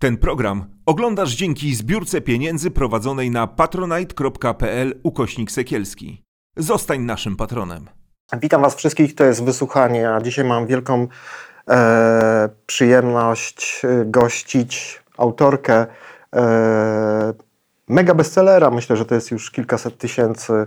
Ten program oglądasz dzięki zbiórce pieniędzy prowadzonej na patronite.pl ukośnik sekielski. Zostań naszym patronem. Witam Was wszystkich, to jest wysłuchanie, a dzisiaj mam wielką e, przyjemność e, gościć autorkę e, mega bestsellera. Myślę, że to jest już kilkaset tysięcy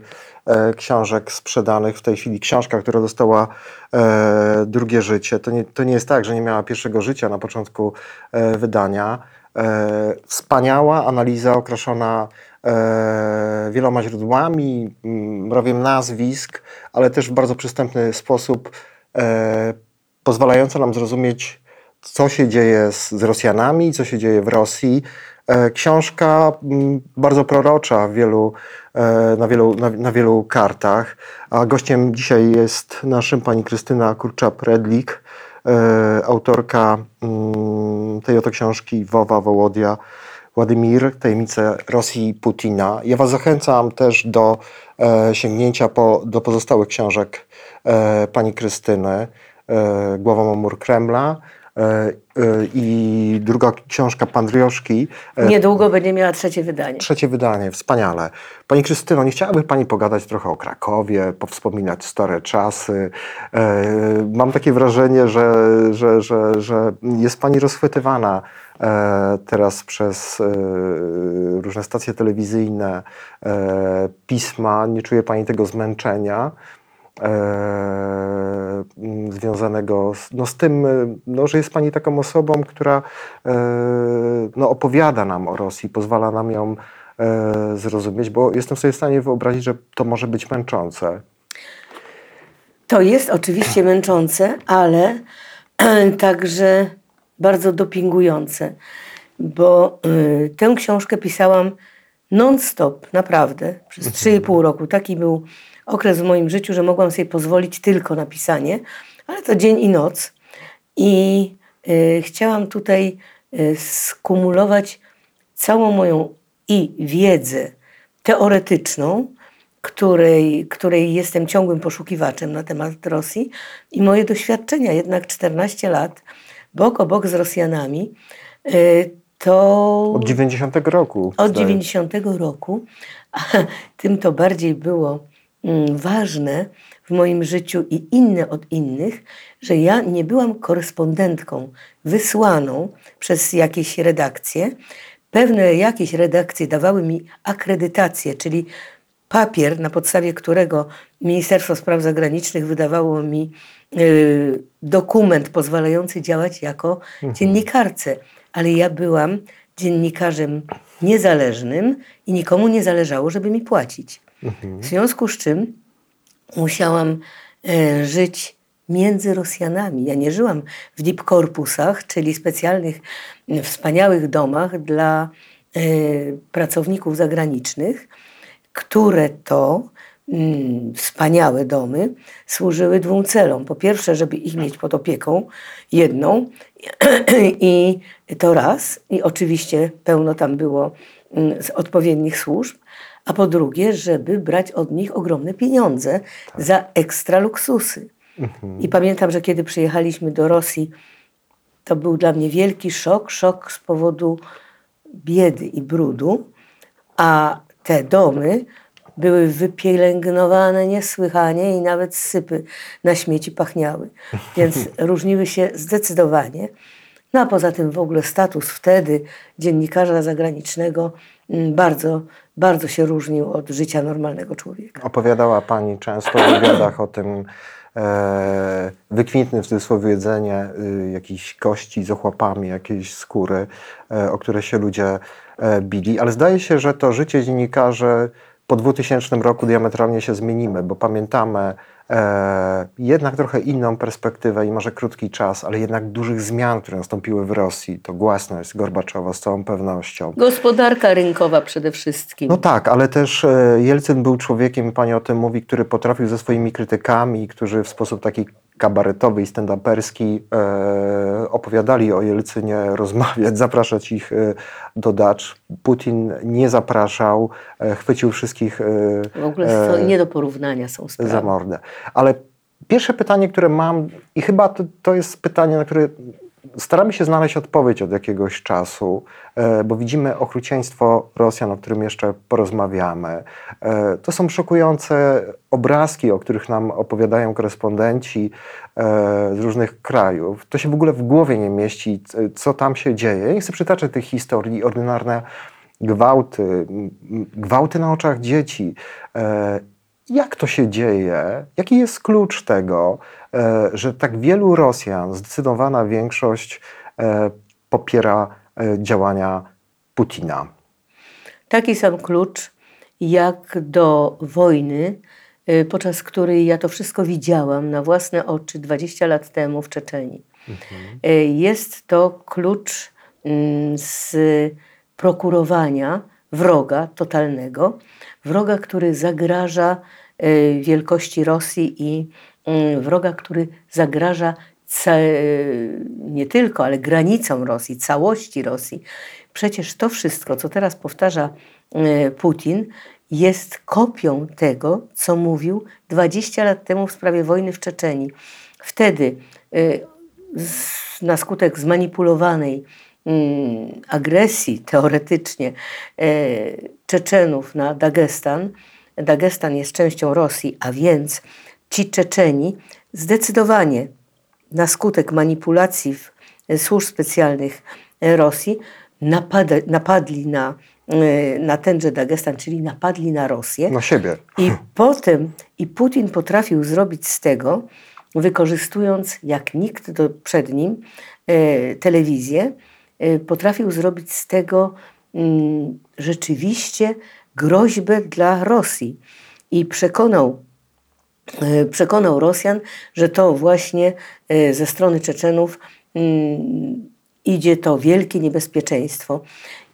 książek sprzedanych w tej chwili. Książka, która dostała e, drugie życie. To nie, to nie jest tak, że nie miała pierwszego życia na początku e, wydania. E, wspaniała analiza okraszona e, wieloma źródłami, mm, rowiem nazwisk, ale też w bardzo przystępny sposób, e, pozwalająca nam zrozumieć, co się dzieje z, z Rosjanami, co się dzieje w Rosji. E, książka mm, bardzo prorocza wielu, e, na, wielu, na, na wielu kartach. A gościem dzisiaj jest naszym pani Krystyna Kurczap-Redlik, e, autorka mm, tej oto książki Wowa Wołodia Władimir, tajemnice Rosji Putina. Ja Was zachęcam też do sięgnięcia po, do pozostałych książek pani Krystyny. E, Głowa mur Kremla i druga książka Pandrioszki. E, Niedługo będzie miała trzecie wydanie. Trzecie wydanie, wspaniale. Pani Krystyno, nie chciałaby Pani pogadać trochę o Krakowie, powspominać stare czasy? E, mam takie wrażenie, że, że, że, że jest Pani rozchwytywana e, teraz przez e, różne stacje telewizyjne, e, pisma. Nie czuje Pani tego zmęczenia? E, związanego z, no, z tym, no, że jest Pani taką osobą, która e, no, opowiada nam o Rosji, pozwala nam ją e, zrozumieć, bo jestem sobie w stanie wyobrazić, że to może być męczące. To jest oczywiście męczące, ale także bardzo dopingujące, bo y, tę książkę pisałam non-stop, naprawdę, przez 3,5 roku. Taki był okres w moim życiu, że mogłam sobie pozwolić tylko na pisanie, ale to dzień i noc. I y, chciałam tutaj y, skumulować całą moją i wiedzę teoretyczną, której, której jestem ciągłym poszukiwaczem na temat Rosji i moje doświadczenia, jednak 14 lat, bok o bok z Rosjanami, y, to Od 90 roku. od zdaje- 90 roku, a tym to bardziej było ważne w moim życiu i inne od innych, że ja nie byłam korespondentką wysłaną przez jakieś redakcje. Pewne jakieś redakcje dawały mi akredytację, czyli papier, na podstawie którego Ministerstwo Spraw Zagranicznych wydawało mi y, dokument pozwalający działać jako dziennikarce. Ale ja byłam dziennikarzem niezależnym i nikomu nie zależało, żeby mi płacić. W związku z czym musiałam e, żyć między Rosjanami. Ja nie żyłam w deep corpusach, czyli specjalnych, wspaniałych domach dla e, pracowników zagranicznych, które to mm, wspaniałe domy służyły dwóm celom. Po pierwsze, żeby ich mieć pod opieką jedną i to raz, i oczywiście pełno tam było mm, odpowiednich służb, a po drugie, żeby brać od nich ogromne pieniądze za ekstra luksusy. I pamiętam, że kiedy przyjechaliśmy do Rosji, to był dla mnie wielki szok, szok z powodu biedy i brudu, a te domy były wypielęgnowane niesłychanie i nawet sypy na śmieci pachniały. Więc różniły się zdecydowanie. No a poza tym w ogóle status wtedy dziennikarza zagranicznego mm, bardzo, bardzo się różnił od życia normalnego człowieka. Opowiadała Pani często w wywiadach o tym e, wykwintnym w cudzysłowie jedzenie y, jakichś kości z ochłapami, jakiejś skóry, e, o które się ludzie e, bili. Ale zdaje się, że to życie dziennikarzy po 2000 roku diametralnie się zmienimy, bo pamiętamy e, jednak trochę inną perspektywę i może krótki czas, ale jednak dużych zmian, które nastąpiły w Rosji. To głasność Gorbaczowa z całą pewnością. Gospodarka rynkowa przede wszystkim. No tak, ale też e, Jelcyn był człowiekiem, pani o tym mówi, który potrafił ze swoimi krytykami, którzy w sposób taki kabaretowy i stand-uperski e, opowiadali o Jelcynie, rozmawiać, zapraszać ich e, do dacz. Putin nie zapraszał, e, chwycił wszystkich w ogóle nie do porównania są sprawy. za mordę. Ale pierwsze pytanie, które mam, i chyba to, to jest pytanie, na które staramy się znaleźć odpowiedź od jakiegoś czasu, e, bo widzimy okrucieństwo Rosjan, o którym jeszcze porozmawiamy. E, to są szokujące obrazki, o których nam opowiadają korespondenci e, z różnych krajów. To się w ogóle w głowie nie mieści, co tam się dzieje. Nie chcę przytaczać tych historii, ordynarne gwałty, gwałty na oczach dzieci. Jak to się dzieje? Jaki jest klucz tego, że tak wielu Rosjan, zdecydowana większość e, popiera e, działania Putina? Taki sam klucz jak do wojny, podczas której ja to wszystko widziałam na własne oczy 20 lat temu w Czeczenii. Y, Jest to klucz mm, z prokurowania wroga totalnego, wroga, który zagraża wielkości Rosji i wroga, który zagraża ca- nie tylko, ale granicom Rosji, całości Rosji. Przecież to wszystko, co teraz powtarza e, Putin, jest kopią tego, co mówił 20 lat temu w sprawie wojny w Czeczenii. Wtedy e, na skutek zmanipulowanej mm, agresji teoretycznie e, Czeczenów na Dagestan, Dagestan jest częścią Rosji, a więc ci Czeczeni zdecydowanie na skutek manipulacji w, służb specjalnych e, Rosji napada, napadli na, e, na tenże Dagestan, czyli napadli na Rosję. Na siebie. I potem, i Putin potrafił zrobić z tego, wykorzystując jak nikt do, przed nim e, telewizję, e, potrafił zrobić z tego mm, rzeczywiście groźbę dla Rosji. I przekonał e, przekonał Rosjan, że to właśnie e, ze strony Czeczenów mm, idzie to wielkie niebezpieczeństwo.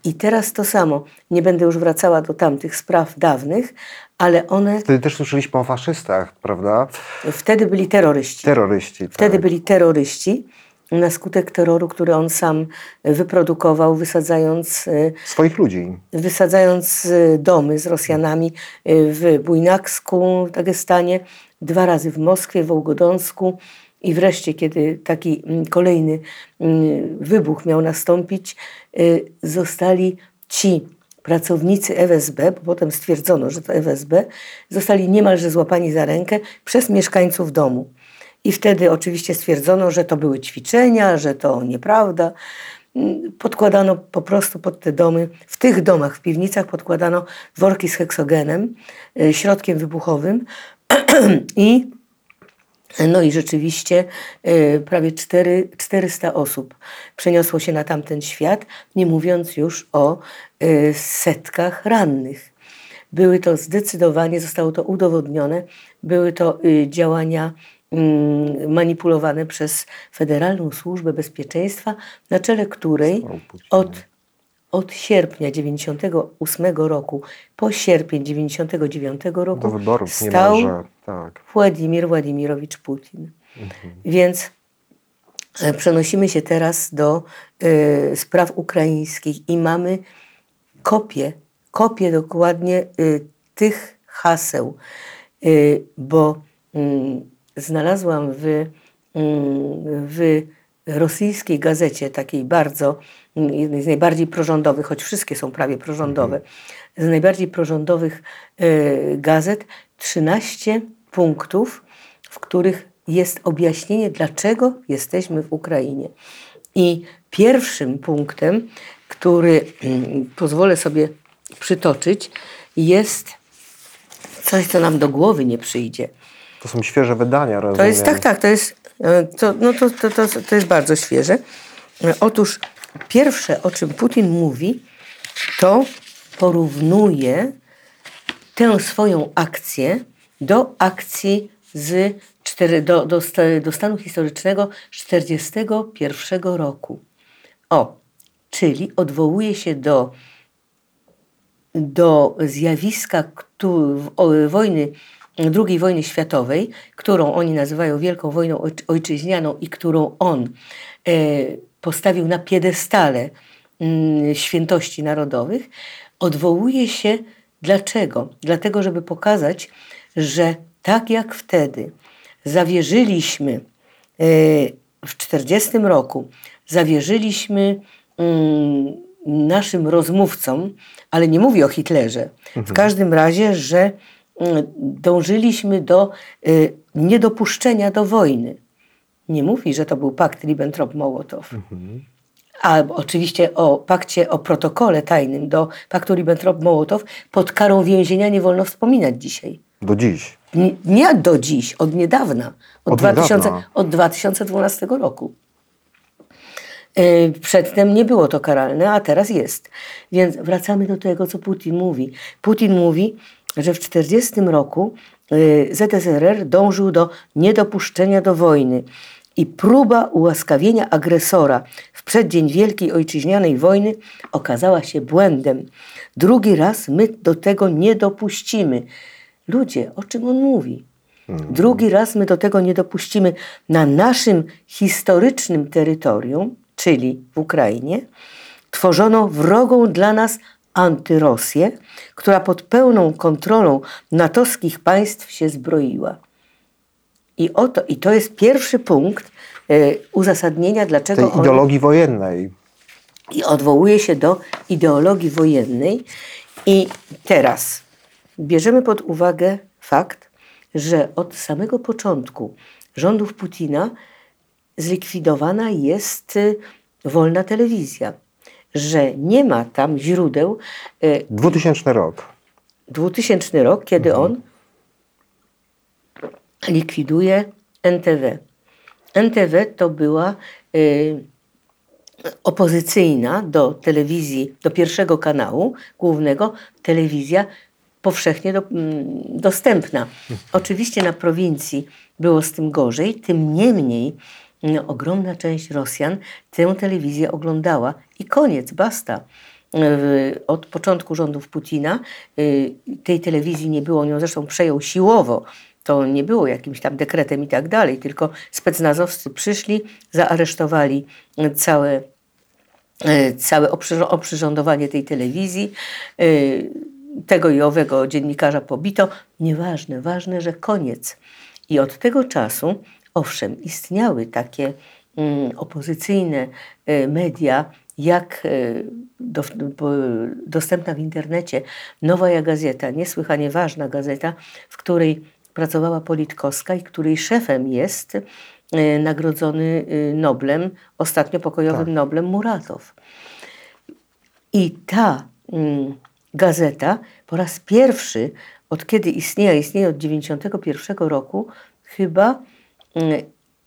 I teraz to samo. Nie będę już wracała do tamtych spraw dawnych, ale one Wtedy też słyszeliśmy o faszystach, prawda? wtedy byli terroryści. Terroryści. Wtedy tak. byli terroryści na skutek terroru, który on sam wyprodukował, wysadzając e, Swoich ludzi. wysadzając e, domy z Rosjanami e, w Bujnaksku, w Dagestanie, dwa razy w Moskwie, w Wołgodonsku i wreszcie, kiedy taki mm, kolejny mm, wybuch miał nastąpić, zostali ci pracownicy FSB, bo potem stwierdzono, że to FSB, zostali niemalże złapani za rękę przez mieszkańców domu. I wtedy oczywiście stwierdzono, że to były ćwiczenia, że to nieprawda. Mm, Podkładano po prostu pod te domy, w tych domach, w piwnicach podkładano worki z heksogenem, y, środkiem wybuchowym i no i rzeczywiście y, prawie 4, 400 osób przeniosło się na tamten świat, nie mówiąc już o y, setkach rannych. Były to zdecydowanie, zostało to udowodnione, były to y, działania manipulowane przez Federalną Służbę Bezpieczeństwa, na czele której od, od sierpnia 98 roku po sierpień 99 roku wyborów stał niemalże. Tak. Władimir Władimirowicz Putin. Więc e, przenosimy się teraz do e, spraw ukraińskich i mamy kopię, kopię dokładnie e, tych haseł, e, bo mm, znalazłam w, mm, w rosyjskiej gazecie, takiej bardzo, mm, jednej z najbardziej prorządowych, choć wszystkie są prawie prorządowe, z najbardziej prorządowych e, gazet, 13 punktów, w których jest objaśnienie, dlaczego jesteśmy w Ukrainie. I pierwszym punktem, który mm, pozwolę sobie przytoczyć, jest coś, co nam do głowy nie przyjdzie. To są świeże wydania, rozumiem. To jest tak, tak, to jest, e, to, no to, to, to, to jest bardzo świeże. E, Otóż pierwsze, o czym Putin mówi, to porównuje tę swoją akcję do akcji z do, do, do stanu historycznego z 1941 roku. O, czyli odwołuje się do do zjawiska o- wojny, II wojny światowej, którą oni nazywają Wielką Wojną Ojczy- Ojczyźnianą i którą on e, postawił na piedestale mm, świętości narodowych, odwołuje się dlaczego? Dlatego, żeby pokazać, że tak jak wtedy zawierzyliśmy e, w 1940 roku zawierzyliśmy mm, naszym rozmówcom, ale nie mówię o Hitlerze, w każdym razie, że dążyliśmy do y, niedopuszczenia do wojny. Nie mówi, że to był pakt Ribbentrop-Mołotow. A oczywiście o pakcie, o protokole tajnym do paktu Ribbentrop-Mołotow pod karą więzienia nie wolno wspominać dzisiaj. Do dziś. Nie, nie do dziś, od niedawna. Od, Od 2000, niedawna. od 2012 roku. Yy, Przedtem nie było to karalne, a teraz jest. Więc wracamy do tego, co Putin mówi. Putin mówi, że w 1940 roku yy, ZSRR dążył do niedopuszczenia do wojny i próba ułaskawienia agresora w przeddzień Wielkiej Ojczyźnianej Wojny okazała się błędem. Drugi raz my do tego nie dopuścimy. Ludzie, o czym on mówi? Drugi raz my do tego nie dopuścimy na naszym historycznym terytorium, czyli w Ukrainie, tworzono wrogą dla nas antyrosję, która pod pełną kontrolą natowskich państw się zbroiła. I, oto, I to jest pierwszy punkt e, uzasadnienia, dlaczego Tej oni- ideologii wojennej. i odwołuje się do ideologii wojennej. I teraz bierzemy pod uwagę fakt, że od samego początku rządów Putina zlikwidowana jest y, wolna telewizja, że nie ma tam źródeł. y, 2000 rok. 2000 rok, kiedy on likwiduje NTW. NTW to była y, opozycyjna do telewizji, do pierwszego kanału głównego, telewizja powszechnie do, mm, dostępna. Oczywiście na prowincji było z tym gorzej, tym niemniej ogromna część Rosjan tę telewizję oglądała i koniec, basta. Y, Od początku rządów Putina y, tej telewizji nie było, on ją zresztą przejął siłowo. To nie było jakimś tam dekretem i tak dalej, tylko specnazowcy przyszli, zaaresztowali całe e, całe oprzy- oprzyrządowanie tej telewizji. e, Tego i owego dziennikarza pobito. Nieważne, ważne, że koniec. I od tego czasu, owszem, istniały takie mm, opozycyjne e, media, jak e, do, dostępna w internecie Nowa Gazeta, niesłychanie ważna gazeta, w której pracowała Politkowska i której szefem jest e, nagrodzony Noblem, ostatnio pokojowym Noblem Muratow. I ta mm, gazeta po raz pierwszy, od kiedy istnieje, istnieje od 1991 roku, chyba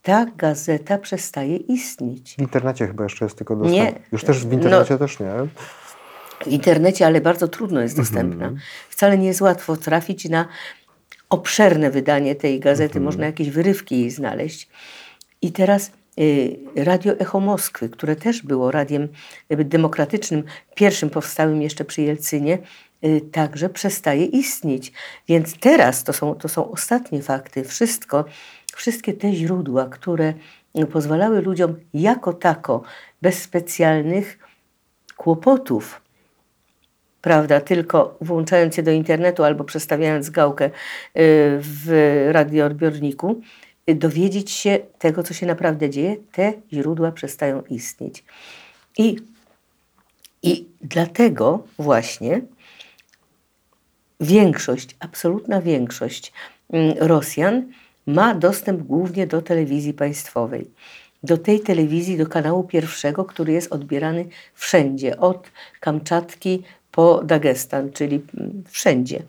ta gazeta przestaje istnieć. W internecie chyba jeszcze jest tylko dostępna. Nie. Już też w No. internecie też nie. w internecie, ale bardzo trudno jest dostępna. Wcale nie jest łatwo trafić na obszerne wydanie tej gazety, można jakieś wyrywki jej znaleźć. I teraz y, Radio Echo Moskwy, które też było radiem jakby demokratycznym, pierwszym powstałym jeszcze przy Jelcynie, y, także przestaje istnieć. Więc teraz to są, to są ostatnie fakty. Wszystko, wszystkie te źródła, które pozwalały ludziom jako tako, bez specjalnych kłopotów, prawda, tylko włączając się do internetu albo przestawiając gałkę y, w radioodbiorniku, y, dowiedzieć się tego, co się naprawdę dzieje, te źródła przestają istnieć. I, i dlatego właśnie większość, absolutna większość mm, Rosjan ma dostęp głównie do telewizji państwowej. Do tej telewizji, do kanału pierwszego, który jest odbierany wszędzie, od Kamczatki po Dagestan, czyli mm, wszędzie.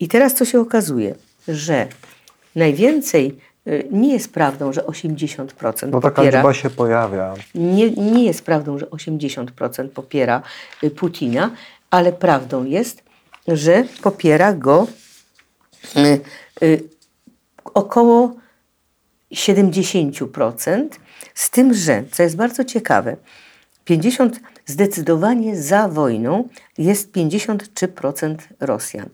I teraz co się okazuje, że najwięcej y, nie jest prawdą, że 80% No taka popiera liczba się pojawia. nie, nie jest prawdą, że 80% popiera y, Putina, ale prawdą jest, że popiera go y, około 70%, z tym, że, co jest bardzo ciekawe, 50 zdecydowanie za wojną jest 53% Rosjan.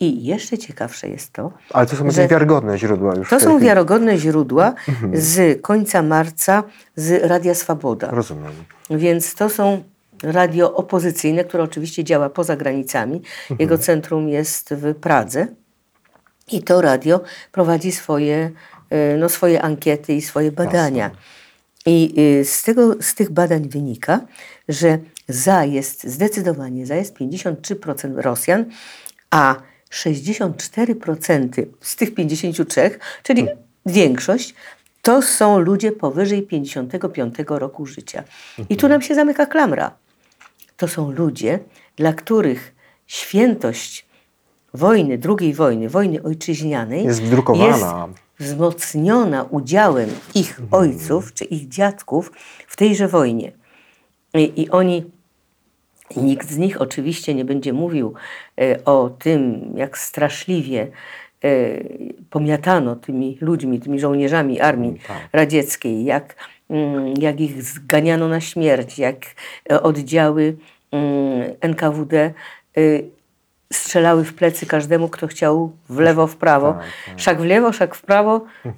I jeszcze ciekawsze jest to, Ale to są że- wiarygodne źródła już. to są chwili. wiarygodne źródła z końca marca z Radia Swoboda. Rozumiem. Więc to są radio opozycyjne, które oczywiście działa poza granicami. Jego centrum jest w Pradze. I to radio prowadzi swoje, y, no, swoje ankiety i swoje badania. I y, z, tego, z tych badań wynika, że za jest zdecydowanie za jest 53% Rosjan, a 64% z tych 53, czyli większość, to są ludzie powyżej 55 roku życia. I tu nam się zamyka klamra. To są ludzie, dla których świętość wojny, drugiej wojny, wojny ojczyźnianej Jest jest wzmocniona udziałem ich ojców czy ich dziadków w tejże wojnie. I, i oni Nikt z nich oczywiście nie będzie mówił e, o tym, jak straszliwie e, pomiatano tymi ludźmi, tymi żołnierzami armii radzieckiej, jak, mm, jak ich zganiano na śmierć, jak e, oddziały mm, NKWD strzelały w plecy każdemu, kto chciał w lewo, w prawo. Szak w lewo, szak w prawo. e,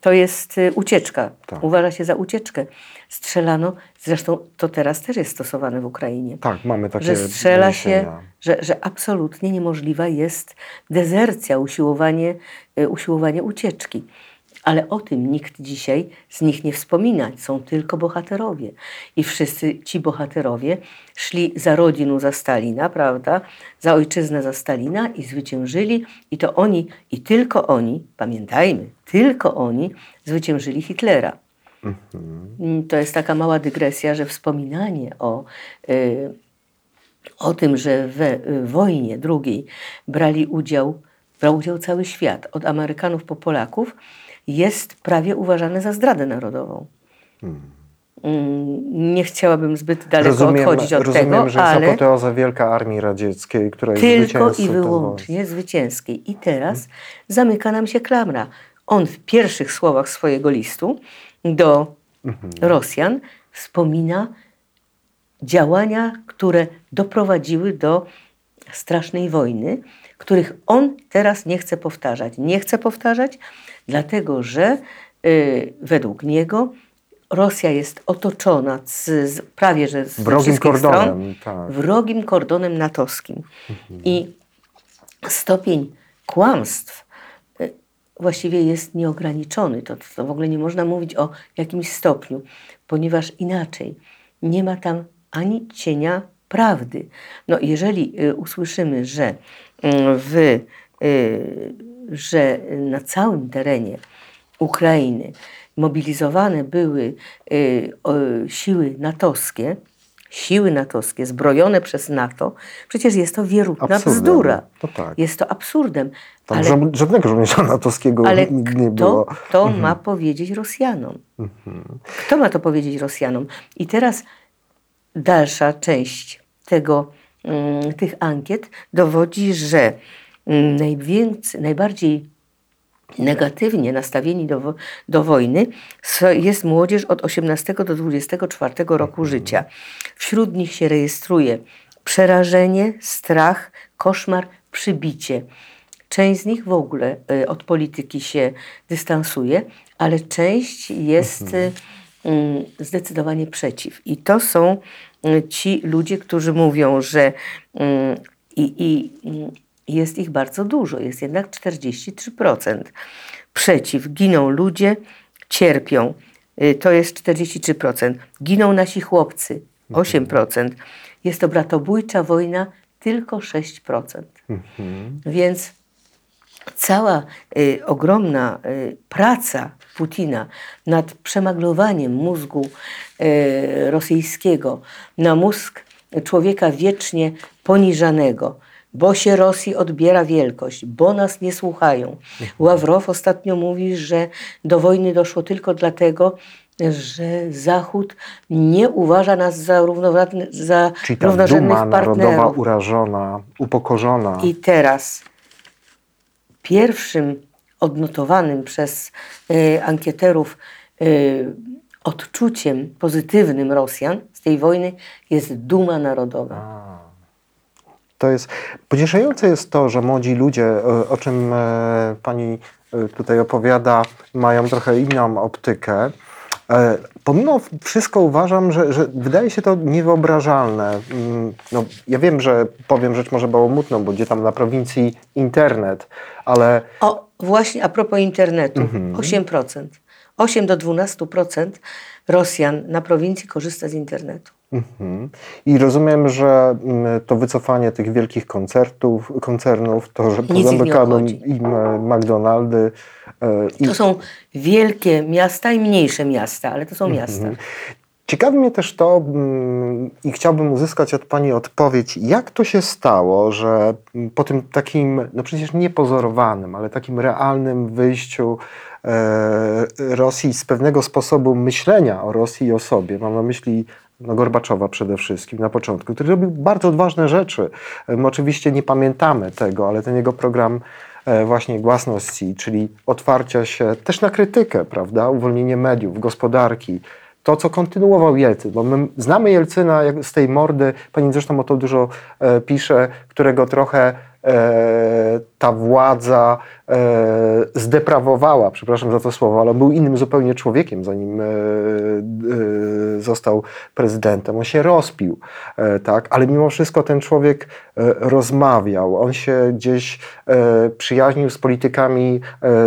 To jest e, ucieczka. Tak. Uważa się za ucieczkę. Strzelano, zresztą to teraz też jest stosowane w Ukrainie Tak, mamy takie że strzela się, że, że absolutnie niemożliwa jest dezercja, usiłowanie, y, usiłowanie ucieczki. Ale o tym nikt dzisiaj z nich nie wspomina. Są tylko bohaterowie. I wszyscy ci bohaterowie szli za rodzinu za Stalina, prawda? Za ojczyznę za Stalina i zwyciężyli. I to oni, i tylko oni, pamiętajmy, tylko oni zwyciężyli Hitlera. Mm, To jest taka mała dygresja, że wspominanie o, y, o tym, że we y, wojnie drugiej brali udział, brał udział cały świat, od Amerykanów po Polaków, jest prawie uważane za zdradę narodową. Mm, Nie chciałabym zbyt daleko Rozumiem, odchodzić od rozumiem tego, że jest ale apoteoza Wielka Armii Radzieckiej, która jest tylko i wyłącznie zwycięskiej. I teraz zamyka nam się klamra. On w pierwszych słowach swojego listu do Rosjan wspomina działania, które doprowadziły do strasznej wojny, których on teraz nie chce powtarzać. Nie chce powtarzać, dlatego że y, według niego Rosja jest otoczona z, z, prawie że z Wrogim kordonem, stron tak. wrogim kordonem natowskim. I stopień kłamstw y, właściwie jest nieograniczony. To, to w ogóle nie można mówić o jakimś stopniu, ponieważ inaczej nie ma tam ani cienia prawdy. No, jeżeli y, usłyszymy, że, w, y, że na całym terenie Ukrainy mobilizowane były y, siły natowskie, siły natowskie zbrojone przez NATO, przecież jest to wierutna Absurdem. bzdura. To tak. Jest to absurdem. Tam ale żadnego żołnierza natowskiego ale nigdy nie kto było. to ma powiedzieć Rosjanom? Kto ma to powiedzieć Rosjanom? I teraz dalsza część tego, tych ankiet dowodzi, że najwięcej, najbardziej negatywnie nastawieni do, do wojny jest młodzież od 18 do 24 roku życia. Wśród nich się rejestruje przerażenie, strach, koszmar, przybicie. Część z nich w ogóle y, od polityki się dystansuje, ale część jest y, mm, zdecydowanie przeciw. I to są y, ci ludzie, którzy mówią, że mm, i, i jest ich bardzo dużo, jest jednak 43%. Przeciw giną ludzie, cierpią. Y, To jest 43%. Giną nasi chłopcy, 8%. Jest to bratobójcza wojna, tylko 6%. Więc cała y, ogromna y, praca Putina nad przemaglowaniem mózgu y, rosyjskiego na mózg człowieka wiecznie poniżanego, bo się Rosji odbiera wielkość, bo nas nie słuchają. Ławrow ostatnio mówi, że do wojny doszło tylko dlatego, że Zachód nie uważa nas za, równowadny, za równorzędnych duma narodowa partnerów. urażona, upokorzona. I teraz pierwszym odnotowanym przez y, ankieterów y, odczuciem pozytywnym Rosjan z tej wojny jest duma narodowa. To jest pocieszające jest to, że młodzi ludzie, e, o czym e, pani tutaj opowiada, mają trochę inną optykę. E, Pomimo wszystko uważam, że, że wydaje się to niewyobrażalne. Mm, No, ja wiem, że powiem rzecz może bałomutną, bo gdzie tam na prowincji internet, ale O, Właśnie a propos internetu, Mhm. 8%. 8 do 12% Rosjan na prowincji korzysta z internetu. Mhm. I rozumiem, że mm, to wycofanie tych wielkich koncertów, koncernów, to, że pozamykano im e, McDonaldy e, i To są wielkie miasta i mniejsze miasta, ale to są miasta. Ciekawi mnie też to mm, i chciałbym uzyskać od Pani odpowiedź, jak to się stało, że mm, po tym takim, no przecież nie pozorowanym, ale takim realnym wyjściu e, Rosji z pewnego sposobu myślenia o Rosji i o sobie, mam na myśli no Gorbaczowa przede wszystkim na początku, który robił bardzo odważne rzeczy. Em, Oczywiście nie pamiętamy tego, ale ten jego program e, właśnie Głasności, czyli otwarcia się też na krytykę, prawda, uwolnienie mediów, gospodarki, to, co kontynuował Jelcyn, bo my znamy Jelcyna z tej mordy, pani zresztą o to dużo e, pisze, którego trochę e, ta władza e, zdeprawowała, przepraszam za to słowo, ale on był innym zupełnie człowiekiem, zanim e, e, został prezydentem. On się rozpił, tak, ale mimo wszystko ten człowiek rozmawiał, on się gdzieś przyjaźnił z politykami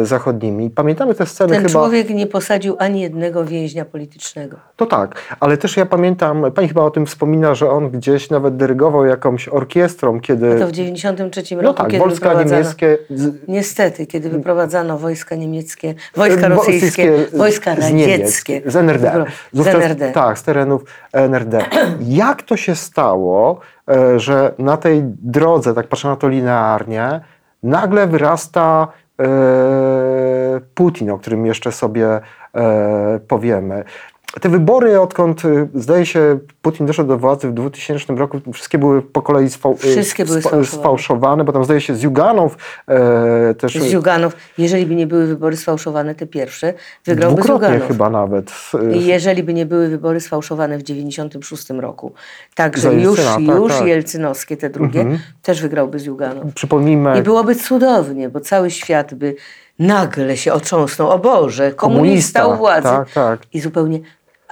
zachodnimi. Pamiętamy te sceny Ten chyba... człowiek nie posadził ani jednego więźnia politycznego. To tak, ale też ja pamiętam, pani chyba o tym wspomina, że on gdzieś nawet dyrygował jakąś orkiestrą, kiedy... To w 93 roku, no tak, kiedy wyprowadzano... niemieckie... Z, Niestety, kiedy wyprowadzano wojska niemieckie, wojska rosyjskie, wojska z radzieckie. Z NRD. Wypro- Z NRD. Tak, z terenów NRD. Jak to się stało, e, że na tej drodze, tak patrzę na to linearnie, nagle wyrasta e, Putin, o którym jeszcze sobie e, powiemy. Te wybory, odkąd y, zdaje się Putin doszedł do władzy w 2000 roku, wszystkie były po kolei sfał, y, Wszystkie były sfa- sfałszowane. sfałszowane, bo tam zdaje się Zjuganow e, też Z Ziuganów, jeżeli by nie były wybory sfałszowane, te pierwsze, wygrałby dwukrotnie Ziuganów. chyba nawet. y, I jeżeli by nie były wybory sfałszowane w 96 roku. Także już, Jelcyna, tak, już tak. jelcynowskie, te drugie, Mhm. też wygrałby Ziuganów. Przypomnijmy, I byłoby cudownie, bo cały świat by nagle się otrząsnął. O Boże, komunista, u władzy. Tak, tak. I zupełnie,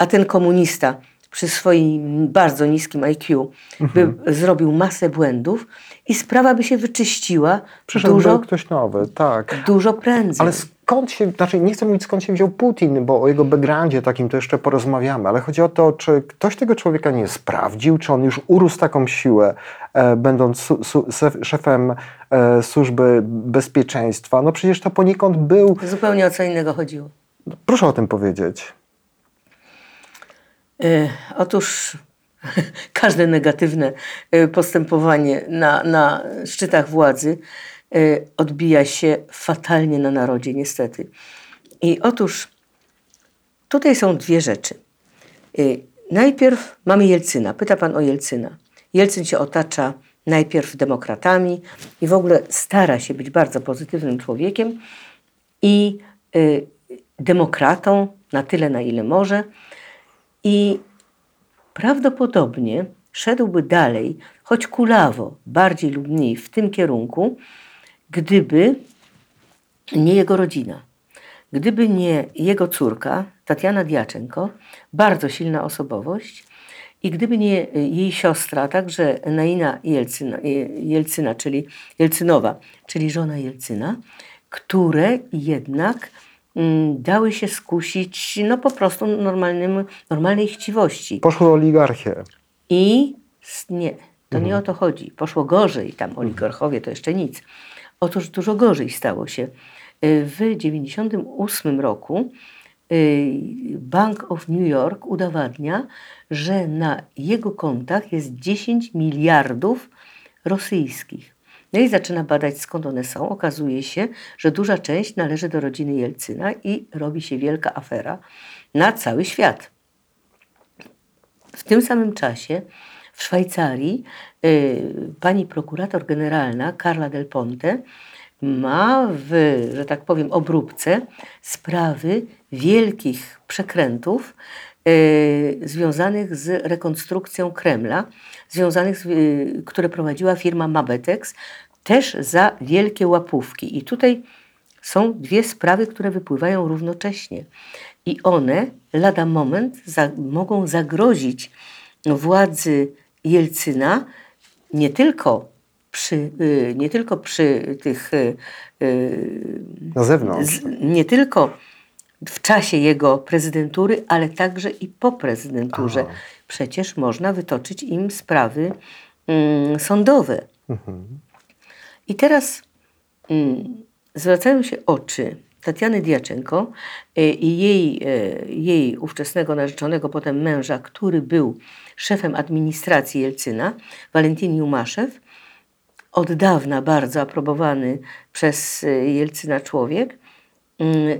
a ten komunista przy swoim bardzo niskim IQ Mhm. by zrobił masę błędów i sprawa by się wyczyściła Przyszedłby dużo, ktoś nowy, tak. dużo prędzej. Ale skąd się, znaczy nie chcę mówić skąd się wziął Putin, bo o jego backgroundzie takim to jeszcze porozmawiamy, ale chodzi o to, czy ktoś tego człowieka nie sprawdził, czy on już urósł taką siłę, e, będąc su, su, szefem e, służby bezpieczeństwa. No przecież to poniekąd był, Zupełnie o co innego chodziło. proszę o tym powiedzieć. E, Otóż każde negatywne e, postępowanie na, na szczytach władzy e, odbija się fatalnie na narodzie, niestety. I otóż tutaj są dwie rzeczy. Najpierw mamy Jelcyna. Pyta pan o Jelcyna. Jelcyn się otacza najpierw demokratami i w ogóle stara się być bardzo pozytywnym człowiekiem i demokratą na tyle, na ile może. I prawdopodobnie szedłby dalej, choć kulawo, bardziej lub mniej w tym kierunku, gdyby nie jego rodzina. Gdyby nie jego córka, Tatiana Diaczenko, bardzo silna osobowość, i gdyby nie jej siostra, także Naina Jelcyna, Jelcyna, czyli Jelcynowa, czyli żona Jelcyna, które jednak dały się skusić no po prostu normalnym, normalnej chciwości. Poszło oligarchię. I nie, to nie o to chodzi. Poszło gorzej, tam oligarchowie to jeszcze nic. Otóż dużo gorzej stało się. Y, W 1998 roku y, Bank of New York udowadnia, że na jego kontach jest 10 miliardów rosyjskich. No i zaczyna badać skąd one są. Okazuje się, że duża część należy do rodziny Jelcyna i robi się wielka afera na cały świat. W tym samym czasie w Szwajcarii y, pani prokurator generalna Carla Del Ponte ma w, że tak powiem, obróbce sprawy wielkich przekrętów y, związanych z rekonstrukcją Kremla, związanych z, y, które prowadziła firma Mabetex, też za wielkie łapówki. I tutaj są dwie sprawy, które wypływają równocześnie. I one lada moment za, mogą zagrozić władzy Jelcyna nie tylko przy, y, nie tylko przy tych, y, Na zewnątrz. z, nie tylko w czasie jego prezydentury, ale także i po prezydenturze. Aha. Przecież można wytoczyć im sprawy mm, sądowe. I teraz mm, zwracają się oczy Tatiany Diaczenko y, i jej, y, jej ówczesnego narzeczonego, potem męża, który był szefem administracji Jelcyna, Walentin Jumaszew, od dawna bardzo aprobowany przez y, Jelcyna człowiek, mm,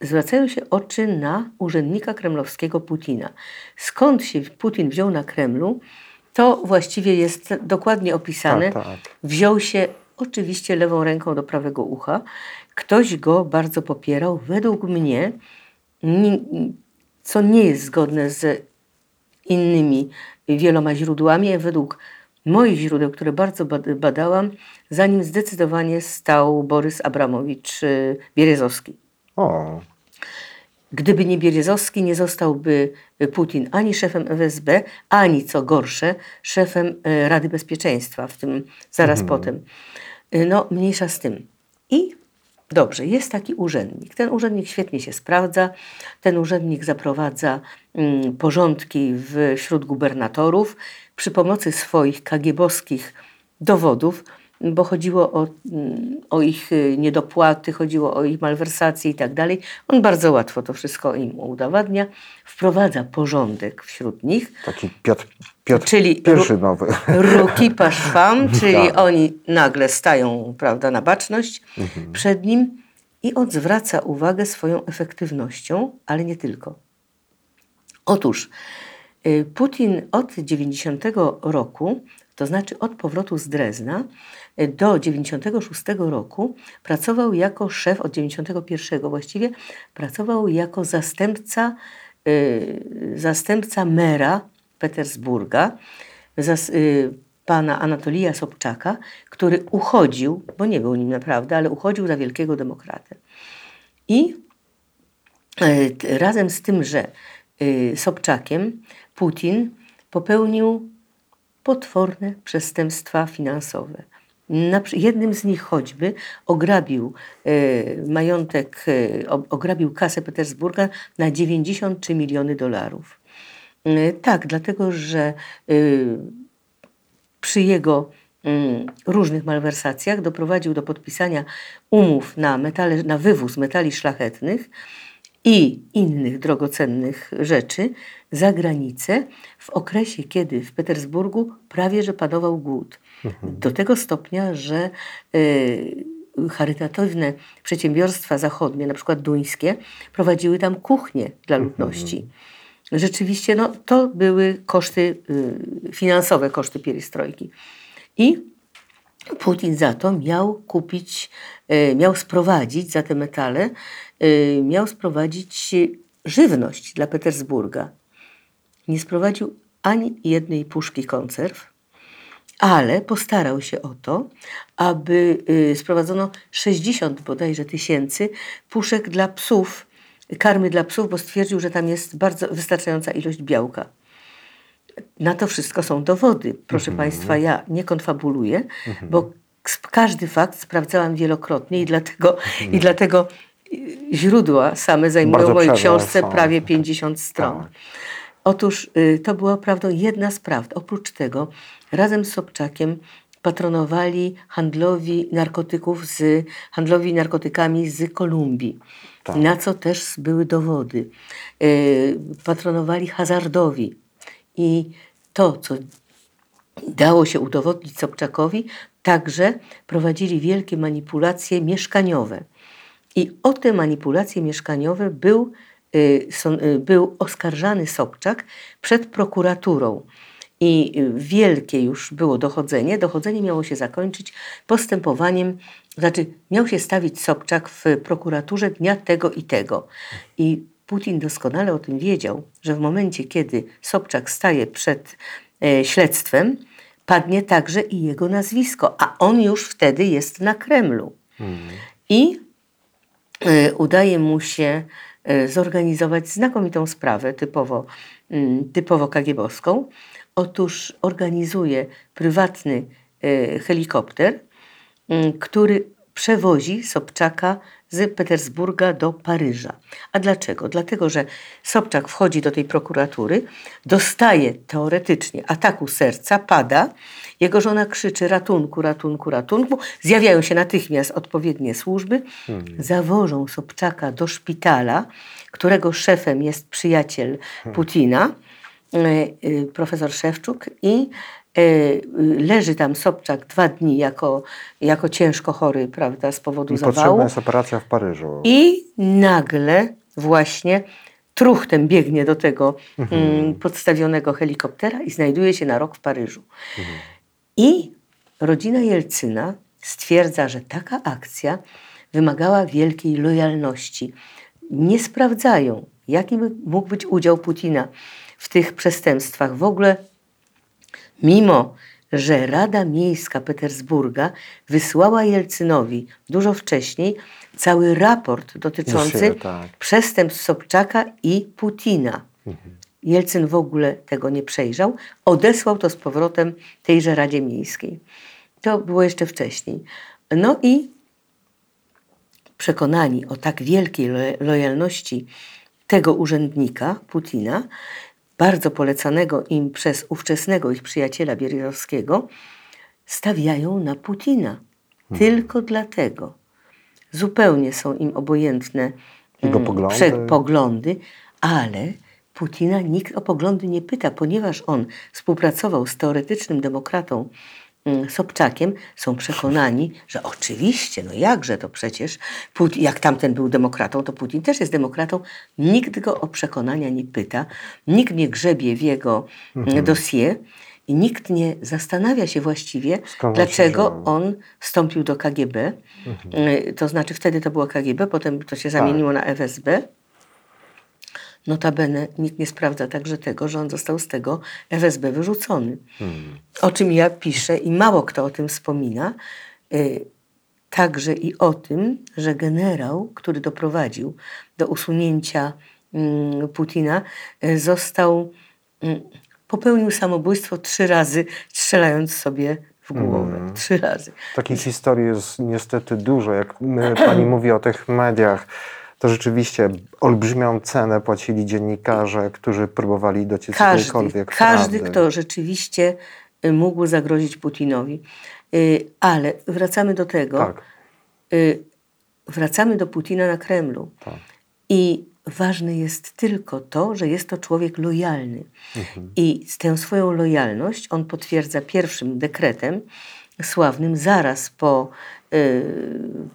zwracają się oczy na urzędnika kremlowskiego Putina. Skąd się Putin wziął na Kremlu, to właściwie jest dokładnie opisane. Tak, tak. Wziął się oczywiście lewą ręką do prawego ucha. Ktoś go bardzo popierał. Według mnie, ni- co nie jest zgodne z innymi wieloma źródłami, według moich źródeł, które bardzo bad- badałam, za nim zdecydowanie stał Borys Abramowicz y, Bierezowski. O, Gdyby nie Bierezowski, nie zostałby Putin ani szefem FSB, ani co gorsze, szefem e, Rady Bezpieczeństwa, w tym zaraz potem. E, No, mniejsza z tym. I dobrze, jest taki urzędnik. Ten urzędnik świetnie się sprawdza. Ten urzędnik zaprowadza mm, porządki wśród gubernatorów przy pomocy swoich kagiebowskich dowodów, bo chodziło o, mm, o ich y, niedopłaty, chodziło o ich malwersacje i tak dalej. On bardzo łatwo to wszystko im udowadnia, wprowadza porządek wśród nich, taki Piotr, Piotr Czyli pierwszy nowy. ruki paszwam, czyli Tak. oni nagle stają prawda, na baczność przed nim i on zwraca uwagę swoją efektywnością, ale nie tylko. Otóż y, Putin od 90 roku, to znaczy od powrotu z Drezna do 96 roku pracował jako szef, od 91 właściwie, pracował jako zastępca, y, zastępca mera Petersburga, zas, y, pana Anatolija Sobczaka, który uchodził, bo nie był nim naprawdę, ale uchodził za wielkiego demokratę. I E, razem z tym, że y, Sobczakiem Putin popełnił potworne przestępstwa finansowe. Na, jednym z nich choćby ograbił y, majątek, o- ograbił kasę Petersburga na 93 miliony dolarów. Y, tak, dlatego że przy jego mm, różnych malwersacjach doprowadził do podpisania umów na, metale, na wywóz metali szlachetnych i innych drogocennych rzeczy za granicę w okresie, kiedy w Petersburgu prawie że panował głód. Do tego stopnia, że y, charytatywne przedsiębiorstwa zachodnie, na przykład duńskie, prowadziły tam kuchnie dla ludności. Rzeczywiście no, to były koszty y, finansowe, koszty pierestrojki. I Putin za to miał kupić, e, miał sprowadzić za te metale, miał sprowadzić żywność dla Petersburga. Nie sprowadził ani jednej puszki konserw, ale postarał się o to, aby y, sprowadzono 60 bodajże tysięcy puszek dla psów, karmy dla psów, bo stwierdził, że tam jest bardzo wystarczająca ilość białka. Na to wszystko są dowody. Proszę Państwa, ja nie konfabuluję, bo ks- każdy fakt sprawdzałam wielokrotnie i dlatego, i dlatego y, źródła same zajmują Bardzo w mojej książce są. prawie 50 stron. Tak. Otóż y, to była prawdą jedna z prawd. Oprócz tego razem z Sobczakiem patronowali handlowi narkotyków z, handlowi narkotykami z Kolumbii, Tak. na co też były dowody. Y, patronowali hazardowi i to, co dało się udowodnić Sobczakowi, także prowadzili wielkie manipulacje mieszkaniowe. I o te manipulacje mieszkaniowe był, są- y, był oskarżany Sobczak przed prokuraturą. I wielkie już było dochodzenie. Dochodzenie miało się zakończyć postępowaniem, znaczy miał się stawić Sobczak w prokuraturze dnia tego i tego. I Putin doskonale o tym wiedział, że w momencie, kiedy Sobczak staje przed e, śledztwem, padnie także i jego nazwisko, a on już wtedy jest na Kremlu. I e, udaje mu się e, zorganizować znakomitą sprawę, typowo, mm, typowo kagiebowską. Otóż organizuje prywatny y, helikopter, y, który przewozi Sobczaka z Petersburga do Paryża. A dlaczego? Dlatego, że Sobczak wchodzi do tej prokuratury, dostaje teoretycznie ataku serca, pada, jego żona krzyczy ratunku, ratunku, ratunku, zjawiają się natychmiast odpowiednie służby, zawożą Sobczaka do szpitala, którego szefem jest przyjaciel Putina, y, y, profesor Szewczuk i y, y, leży tam Sobczak dwa dni jako, jako ciężko chory, prawda, z powodu I zawału. potrzebna jest operacja w Paryżu. I nagle właśnie truchtem biegnie do tego mm, podstawionego helikoptera i znajduje się na rok w Paryżu. I rodzina Jelcyna stwierdza, że taka akcja wymagała wielkiej lojalności. Nie sprawdzają, jaki mógł być udział Putina w tych przestępstwach. W ogóle Mimo, że Rada Miejska Petersburga wysłała Jelcynowi dużo wcześniej cały raport dotyczący tak. przestępstw Sobczaka i Putina. Jelcyn w ogóle tego nie przejrzał, odesłał to z powrotem tejże Radzie Miejskiej. To było jeszcze wcześniej. No i przekonani o tak wielkiej lo- lojalności tego urzędnika, Putina, bardzo polecanego im przez ówczesnego ich przyjaciela Bierzowskiego, stawiają na Putina. Tylko dlatego. Zupełnie są im obojętne Jego mm, poglądy. poglądy, ale Putina nikt o poglądy nie pyta, ponieważ on współpracował z teoretycznym demokratą Sobczakiem, są przekonani, że oczywiście, no jakże to przecież, Put- jak tamten był demokratą, to Putin też jest demokratą. Nikt go o przekonania nie pyta, nikt nie grzebie w jego mhm. dossier i nikt nie zastanawia się właściwie, Skąd się dlaczego wziął? on wstąpił do KGB. Y, To znaczy wtedy to było KGB, potem to się zamieniło na FSB. Notabene nikt nie sprawdza także tego, że on został z tego FSB wyrzucony. O czym ja piszę i mało kto o tym wspomina. y, Także i o tym, że generał, który doprowadził do usunięcia mm, Putina, y, został, mm, popełnił samobójstwo trzy razy, strzelając sobie w głowę. Trzy razy. Takich historii jest niestety dużo. Jak my, pani mówi o tych mediach, to rzeczywiście olbrzymią cenę płacili dziennikarze, którzy próbowali dociec Każdy, jakiejkolwiek każdy prawdy. kto rzeczywiście y, mógł zagrozić Putinowi. Y, Ale wracamy do tego. Tak, Y, Wracamy do Putina na Kremlu. tak. I ważne jest tylko to, że jest to człowiek lojalny. Mhm. I z tę swoją lojalność on potwierdza pierwszym dekretem sławnym zaraz po,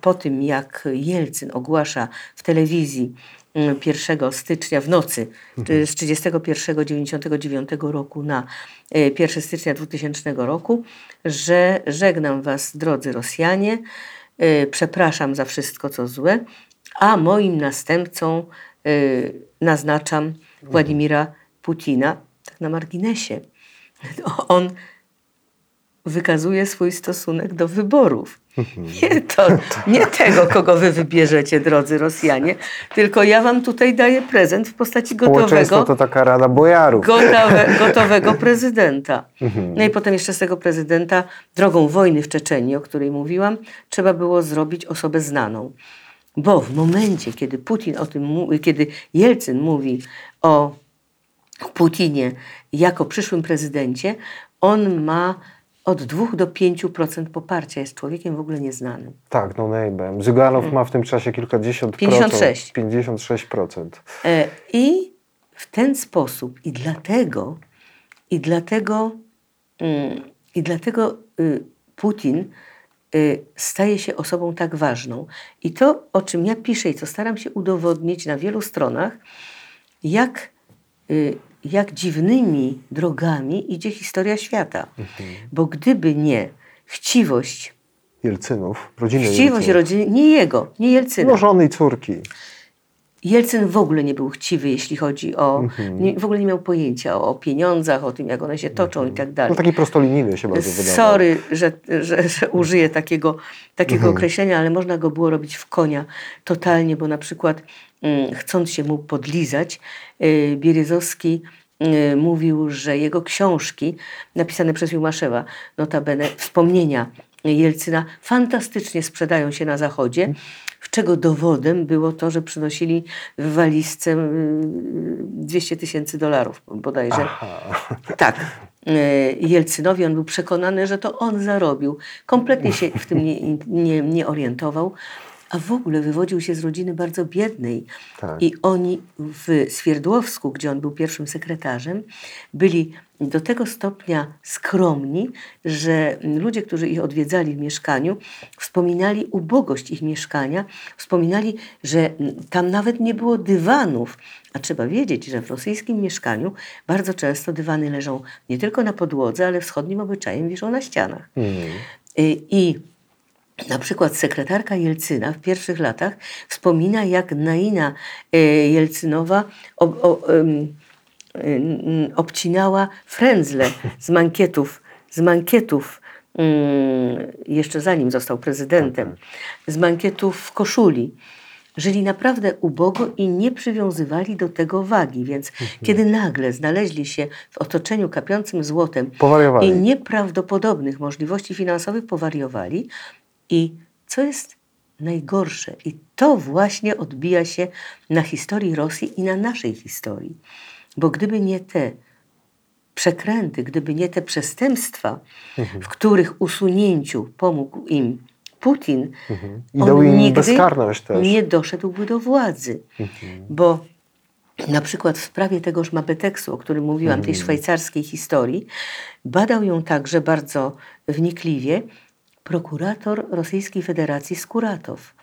po tym, jak Jelcyn ogłasza w telewizji y, 1 stycznia w nocy y, z 31-99 roku na y, 1 stycznia 2000 roku, że żegnam was, drodzy Rosjanie, y, przepraszam za wszystko, co złe, a moim następcą y, naznaczam Władimira Putina, tak na marginesie. On wykazuje swój stosunek do wyborów. Nie, to, nie tego, kogo wy wybierzecie, drodzy Rosjanie, tylko ja wam tutaj daję prezent w postaci gotowego, to taka rada bojarów. gotowe, gotowego prezydenta. No i potem jeszcze z tego prezydenta drogą wojny w Czeczeniu, o której mówiłam, trzeba było zrobić osobę znaną. Bo w momencie, kiedy Putin o tym kiedy Jelcyn mówi o Putinie jako przyszłym prezydencie, on ma od 2 do 5% poparcia. Jest człowiekiem w ogóle nieznanym. Tak, no name'em. Zyganow ma w tym czasie kilkadziesiąt 56. procent. 56%. E, I w ten sposób, i dlatego, i dlatego, mm, i dlatego y, Putin y, staje się osobą tak ważną. I to, o czym ja piszę i co staram się udowodnić na wielu stronach, jak, y, jak dziwnymi drogami idzie historia świata. Bo gdyby nie chciwość, Jelcynów, rodziny chciwość Jelcynów. rodziny, nie jego, nie Jelcyna. No żony i córki. Jelcyn w ogóle nie był chciwy, jeśli chodzi o. Mhm. Nie, w ogóle nie miał pojęcia o, pieniądzach, o tym, jak one się toczą i tak No dalej. taki prostolinijny się bardzo wydawał. Sorry, że, że, że użyję takiego, takiego Mhm. określenia, ale można go było robić w konia totalnie, bo na przykład mm, chcąc się mu podlizać, yy, Bieryzowski y, mówił, że jego książki napisane przez Jumaszewa, notabene wspomnienia Jelcyna, fantastycznie sprzedają się na Zachodzie, czego dowodem było to, że przynosili w walizce y, 200 tysięcy dolarów bodajże. Aha. Tak. Y, Jelcynowi on był przekonany, że to on zarobił. Kompletnie się w tym nie, nie, nie orientował. A w ogóle wywodził się z rodziny bardzo biednej. Tak. I oni w Swierdłowsku, gdzie on był pierwszym sekretarzem, byli do tego stopnia skromni, że ludzie, którzy ich odwiedzali w mieszkaniu, wspominali ubogość ich mieszkania, wspominali, że tam nawet nie było dywanów. A trzeba wiedzieć, że w rosyjskim mieszkaniu bardzo często dywany leżą nie tylko na podłodze, ale wschodnim obyczajem wiszą na ścianach. Mm. I na przykład sekretarka Jelcyna w pierwszych latach wspomina, jak Naina e, Jelcynowa ob, o, em, em, obcinała frędzle z mankietów, z mankietów mm, jeszcze zanim został prezydentem, z mankietów w koszuli. Żyli naprawdę ubogo i nie przywiązywali do tego wagi, więc kiedy nagle znaleźli się w otoczeniu kapiącym złotem Powariowali. i nieprawdopodobnych możliwości finansowych powariowali. I co jest najgorsze, i to właśnie odbija się na historii Rosji i na naszej historii. Bo gdyby nie te przekręty, gdyby nie te przestępstwa, w których usunięciu pomógł im Putin, I dał im nigdy nie doszedłby do władzy. Bo na przykład w sprawie tegoż Mabeteksu, o którym mówiłam, tej szwajcarskiej historii, badał ją także bardzo wnikliwie prokurator Rosyjskiej Federacji Skuratow,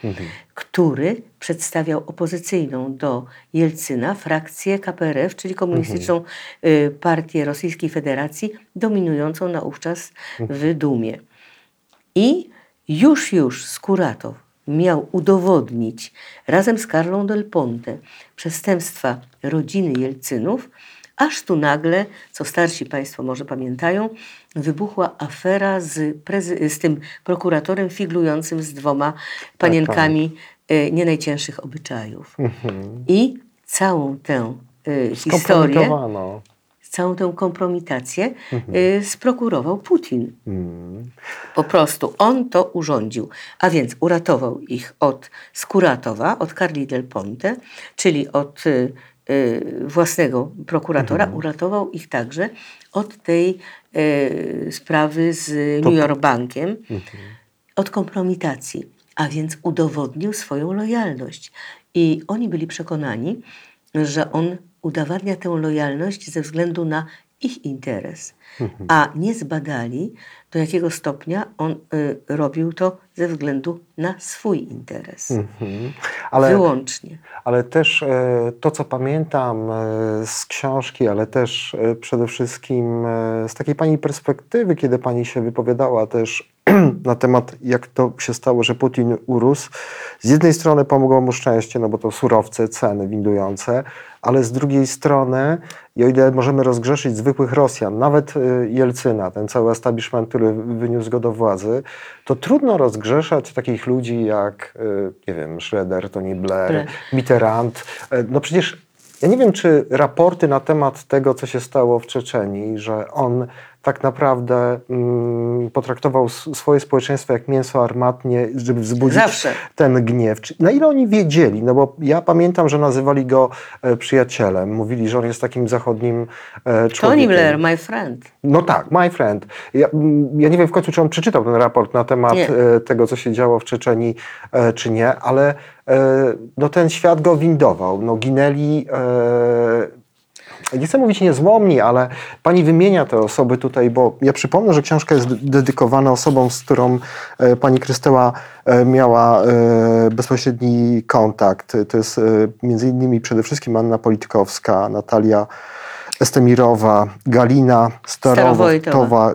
który przedstawiał opozycyjną do Jelcyna frakcję KPRF, czyli komunistyczną y, partię Rosyjskiej Federacji, dominującą naówczas w Dumie. I już, już Skuratow miał udowodnić razem z Karlą Del Ponte przestępstwa rodziny Jelcynów, aż tu nagle, co starsi Państwo może pamiętają, wybuchła afera z, z tym prokuratorem figlującym z dwoma paniankami e, nie najcięższych obyczajów. I całą tę e, historię całą tę kompromitację y, sprokurował Putin. Mm. Po prostu on to urządził. A więc uratował ich od Skuratowa, od Carli del Ponte, czyli od y, y, własnego prokuratora. Uratował ich także od tej y, sprawy z New York Bankiem, od kompromitacji. A więc udowodnił swoją lojalność. I oni byli przekonani, że on udowadnia tę lojalność ze względu na ich interes, a nie zbadali, do jakiego stopnia on y, robił to ze względu na swój interes. Mhm. Ale, Wyłącznie. ale też e, to, co pamiętam e, z książki, ale też e, przede wszystkim z takiej pani perspektywy, kiedy pani się wypowiadała też na temat, jak to się stało, że Putin urósł. Z jednej strony pomogło mu szczęście, no bo to surowce, ceny windujące, ale z drugiej strony, i o ile możemy rozgrzeszyć zwykłych Rosjan, nawet e, Jelcyna, ten cały establishment, który wyniósł go do władzy, to trudno rozgrzeszać takich ludzi jak, e, nie wiem, Schroeder, Tony Blair. Mitterrand. E, No przecież ja nie wiem, czy raporty na temat tego, co się stało w Czeczenii, że on tak naprawdę mm, potraktował swoje społeczeństwo jak mięso armatnie, żeby wzbudzić Zawsze. ten gniew. Czy, na ile oni wiedzieli? No bo ja pamiętam, że nazywali go e, przyjacielem. Mówili, że on jest takim zachodnim e, człowiekiem. Tony Blair, my friend. No tak, my friend. Ja, mm, ja nie wiem w końcu, czy on przeczytał ten raport na temat e, tego, co się działo w Czeczeni, e, czy nie, ale no, ten świat go windował. No, ginęli, nie chcę mówić niezłomni, ale pani wymienia te osoby tutaj, bo ja przypomnę, że książka jest dedykowana osobom, z którą e, pani Krystyła e, miała e, bezpośredni kontakt. To jest między innymi przede wszystkim Anna Politkowska, Natalia Estemirowa, Galina Starowojtowa. Starowojtowa,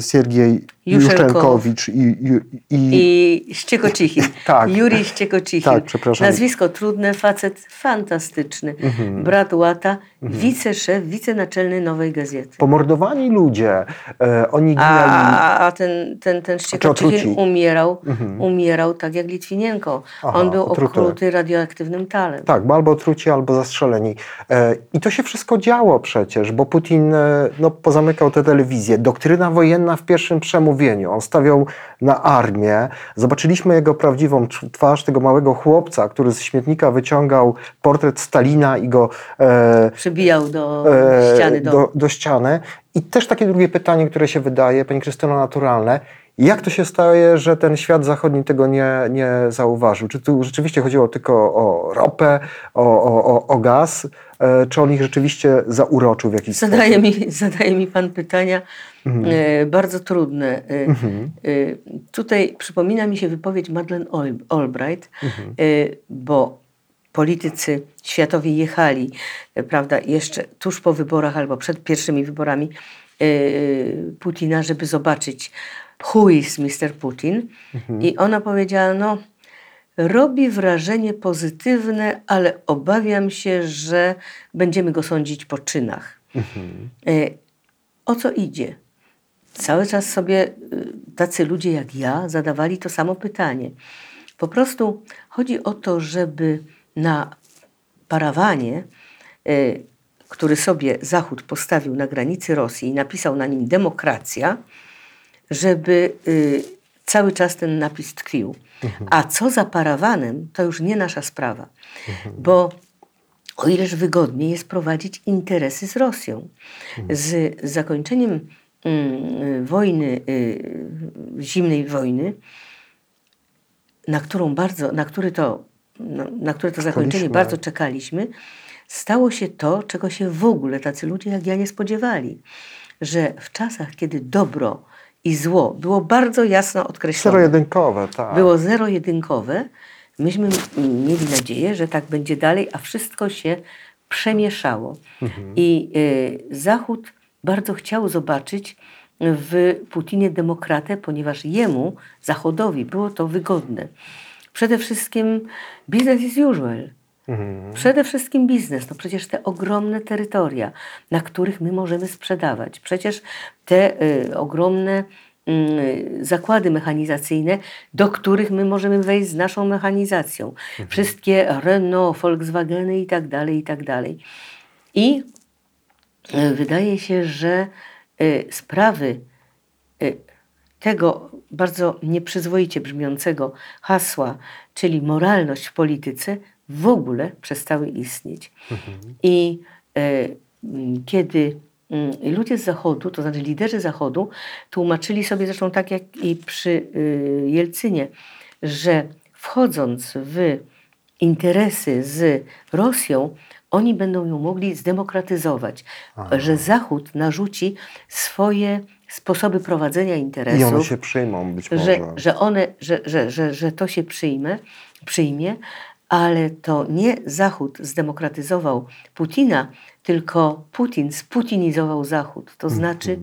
Siergiej Juszczenkowicz i, i, i, i Ściekocichin. Tak. Jurij Ściekocichin. Tak, przepraszam. Nazwisko trudne, facet fantastyczny. Mhm. Brat Łata, wiceszef, wicenaczelny Nowej Gazety. pomordowani ludzie. E, oni ginęli. A, a ten, ten, ten Ściekocichin umierał, umierał tak jak Litwinienko. Aha, On był otruty. okruty radioaktywnym talem. Tak, bo albo otruci, albo zastrzeleni. E, I to się wszystko działo przecież, bo Putin e, no, pozamykał tę telewizję. Doktryna wojenna w pierwszym przemówieniu. On stawiał na armię. Zobaczyliśmy jego prawdziwą twarz, tego małego chłopca, który z śmietnika wyciągał portret Stalina i go e, Przybijał do e, ściany domu. do, do ściany. I też takie drugie pytanie, które się wydaje, Pani Krystyno, naturalne. Jak to się staje, że ten świat zachodni tego nie, nie zauważył? Czy tu rzeczywiście chodziło tylko o ropę, o, o, o, o gaz, e, czy on ich rzeczywiście zauroczył w jakiś Zadaje sposób? mi, zadaje mi Pan pytania e, bardzo trudne. E, e, tutaj przypomina mi się wypowiedź Madeleine Al- Albright, e, bo politycy światowi jechali, prawda, jeszcze tuż po wyborach albo przed pierwszymi wyborami Putina, żeby zobaczyć who is Mr. Putin. I ona powiedziała, no robi wrażenie pozytywne, ale obawiam się, że będziemy go sądzić po czynach. E, O co idzie? Cały czas sobie y, tacy ludzie jak ja zadawali to samo pytanie. Po prostu chodzi o to, żeby na parawanie, y, który sobie Zachód postawił na granicy Rosji i napisał na nim demokracja, żeby y, cały czas ten napis tkwił. A co za parawanem, to już nie nasza sprawa. Bo o ileż wygodniej jest prowadzić interesy z Rosją. Z zakończeniem wojny, y, zimnej wojny, na którą bardzo, na który to, na, na które to zakończenie bardzo czekaliśmy, stało się to, czego się w ogóle tacy ludzie jak ja nie spodziewali. Że w czasach, kiedy dobro i zło było bardzo jasno odkreślone, Zero-jedynkowe, tak. było zero-jedynkowe. Myśmy mieli nadzieję, że tak będzie dalej, a wszystko się przemieszało. I y, Zachód bardzo chciał zobaczyć w Putinie demokratę, ponieważ jemu, Zachodowi, było to wygodne. Przede wszystkim business as usual. Przede wszystkim biznes, no przecież te ogromne terytoria, na których my możemy sprzedawać. Przecież te y, ogromne y, zakłady mechanizacyjne, do których my możemy wejść z naszą mechanizacją. Wszystkie Renault, Volkswageny i tak dalej, i tak dalej. I wydaje się, że y, sprawy y, tego bardzo nieprzyzwoicie brzmiącego hasła, czyli moralność w polityce, w ogóle przestały istnieć. I e, kiedy ludzie z Zachodu, to znaczy liderzy Zachodu, tłumaczyli sobie zresztą tak jak i przy y, Jelcynie, że wchodząc w interesy z Rosją, oni będą ją mogli zdemokratyzować, że Zachód narzuci swoje sposoby prowadzenia I interesów one się przyjmą być może. że, że, one, że, że, że, że to się przyjmie, przyjmie, ale to nie Zachód zdemokratyzował Putina, tylko Putin sputinizował Zachód. To znaczy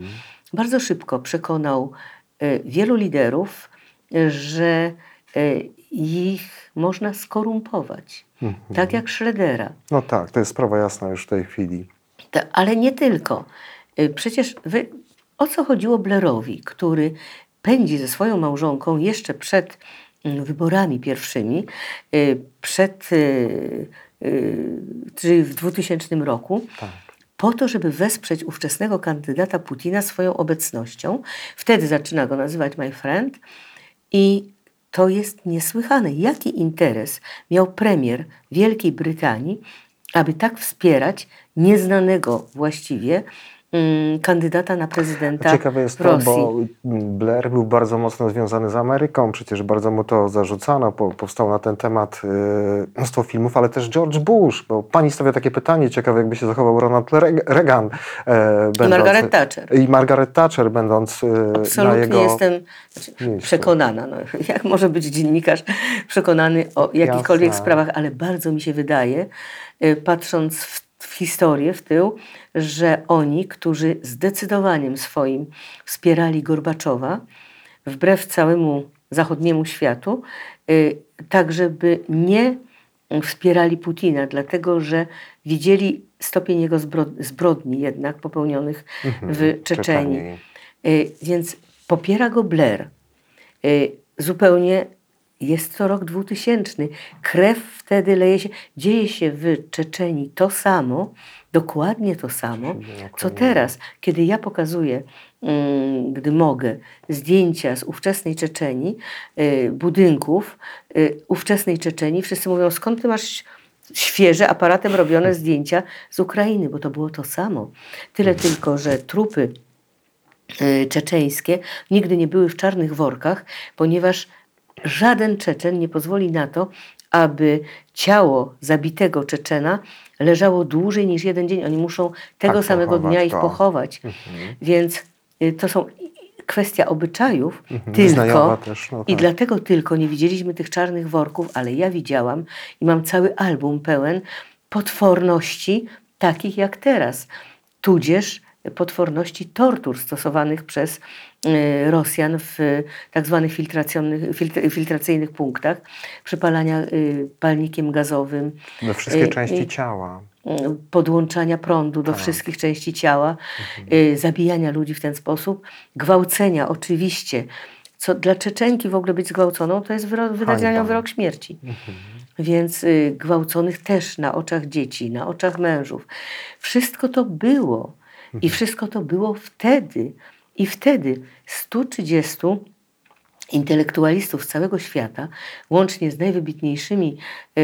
bardzo szybko przekonał e, wielu liderów, e, że e, ich można skorumpować. Tak jak Schroedera. No tak, to jest sprawa jasna już w tej chwili. Ta- Ale nie tylko. Y, Przecież wy, o co chodziło Blairowi, który pędzi ze swoją małżonką jeszcze przed mm, wyborami pierwszymi, y, przed, y, czyli w 2000 roku, po to, żeby wesprzeć ówczesnego kandydata Putina swoją obecnością. Wtedy zaczyna go nazywać my friend i to jest niesłychane. Jaki interes miał premier Wielkiej Brytanii, aby tak wspierać nieznanego właściwie kandydata na prezydenta Ciekawe jest to, Rosji. bo Blair był bardzo mocno związany z Ameryką, przecież bardzo mu to zarzucano, po, powstało na ten temat yy, mnóstwo filmów, ale też George Bush, bo pani stawia takie pytanie, ciekawe jakby się zachował Ronald Reagan. e, I Margaret Thatcher. I Margaret Thatcher, będąc e, na Absolutnie jego... jestem znaczy, przekonana. No, jak może być dziennikarz przekonany o jakichkolwiek Jasne. sprawach, ale bardzo mi się wydaje, y, patrząc w, w historię, w tył, że oni, którzy zdecydowaniem swoim wspierali Gorbaczowa, wbrew całemu zachodniemu światu, y, tak żeby nie wspierali Putina, dlatego że widzieli stopień jego zbro- zbrodni jednak popełnionych w Czeczenii. Czeczenii. Y, Więc popiera go Blair. Y, Zupełnie jest to rok 2000. Krew wtedy leje się. Dzieje się w Czeczenii to samo, dokładnie to samo, co teraz, kiedy ja pokazuję, mm, gdy mogę, zdjęcia z ówczesnej Czeczenii, y, budynków y, ówczesnej Czeczenii. Wszyscy mówią, skąd ty masz świeże aparatem robione zdjęcia z Ukrainy, bo to było to samo. Tyle tylko, że trupy y, czeczeńskie nigdy nie były w czarnych workach, ponieważ żaden Czeczen nie pozwoli na to, aby ciało zabitego Czeczena leżało dłużej niż jeden dzień. Oni muszą tego Tak, samego dnia ich to. pochować. Więc y, to są i- i kwestia obyczajów, Wyznajowa tylko też, no i tak. dlatego tylko nie widzieliśmy tych czarnych worków, ale ja widziałam i mam cały album pełen potworności takich jak teraz, tudzież potworności tortur stosowanych przez Rosjan w y, tak zwanych filtracyjnych, filtr- filtracyjnych punktach, przypalania y, palnikiem gazowym, We wszystkie Y, części y, ciała. y, podłączania prądu do Tak. wszystkich części ciała, Mhm. y, zabijania ludzi w ten sposób, gwałcenia oczywiście. Co dla Czeczenki w ogóle być zgwałconą, to jest wyro- Hańba. wyrok śmierci. Mhm. Więc y, gwałconych też na oczach dzieci, na oczach mężów. Wszystko to było. I wszystko to było wtedy. I wtedy 130 intelektualistów z całego świata, łącznie z najwybitniejszymi e,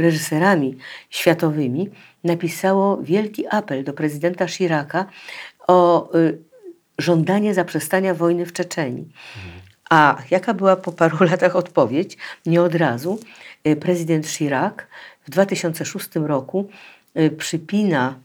reżyserami światowymi, napisało wielki apel do prezydenta Chiraca o e, żądanie zaprzestania wojny w Czeczenii. A jaka była po paru latach odpowiedź? Nie od razu. E, Prezydent Chirac w 2006 roku przypina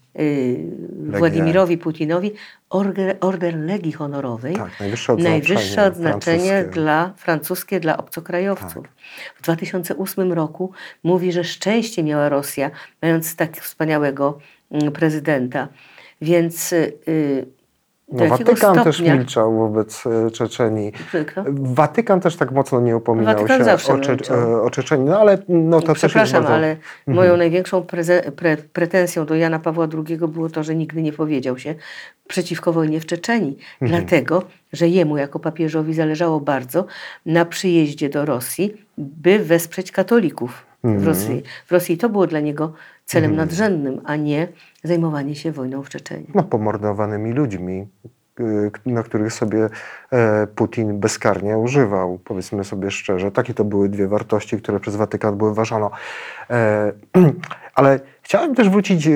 Władimirowi Putinowi order, order Legii Honorowej. Tak, najwyższe odznaczenie Najwyższe odznaczenie francuskie. dla francuskie dla obcokrajowców. Tak. W 2008 roku mówi, że szczęście miała Rosja, mając tak wspaniałego mm, prezydenta. Więc y, No, Watykan też stopnia... milczał wobec e, Czeczenii. Kto? Watykan też tak mocno nie upominał Watykan się o, Cze- e, o Czeczeniu, no ale no, to też jest Przepraszam, bardzo... ale moją największą pre, pretensją do Jana Pawła II było to, że nigdy nie powiedział się przeciwko wojnie w Czeczenii. Mhm. Dlatego, że jemu jako papieżowi zależało bardzo na przyjeździe do Rosji, by wesprzeć katolików Mhm. W Rosji. W Rosji to było dla niego celem nadrzędnym, a nie zajmowanie się wojną w Czeczenii. no, pomordowanymi ludźmi, y, na których sobie e, Putin bezkarnie używał. Powiedzmy sobie szczerze, takie to były dwie wartości, które przez Watykan były ważone. E, ale chciałem też wrócić, e,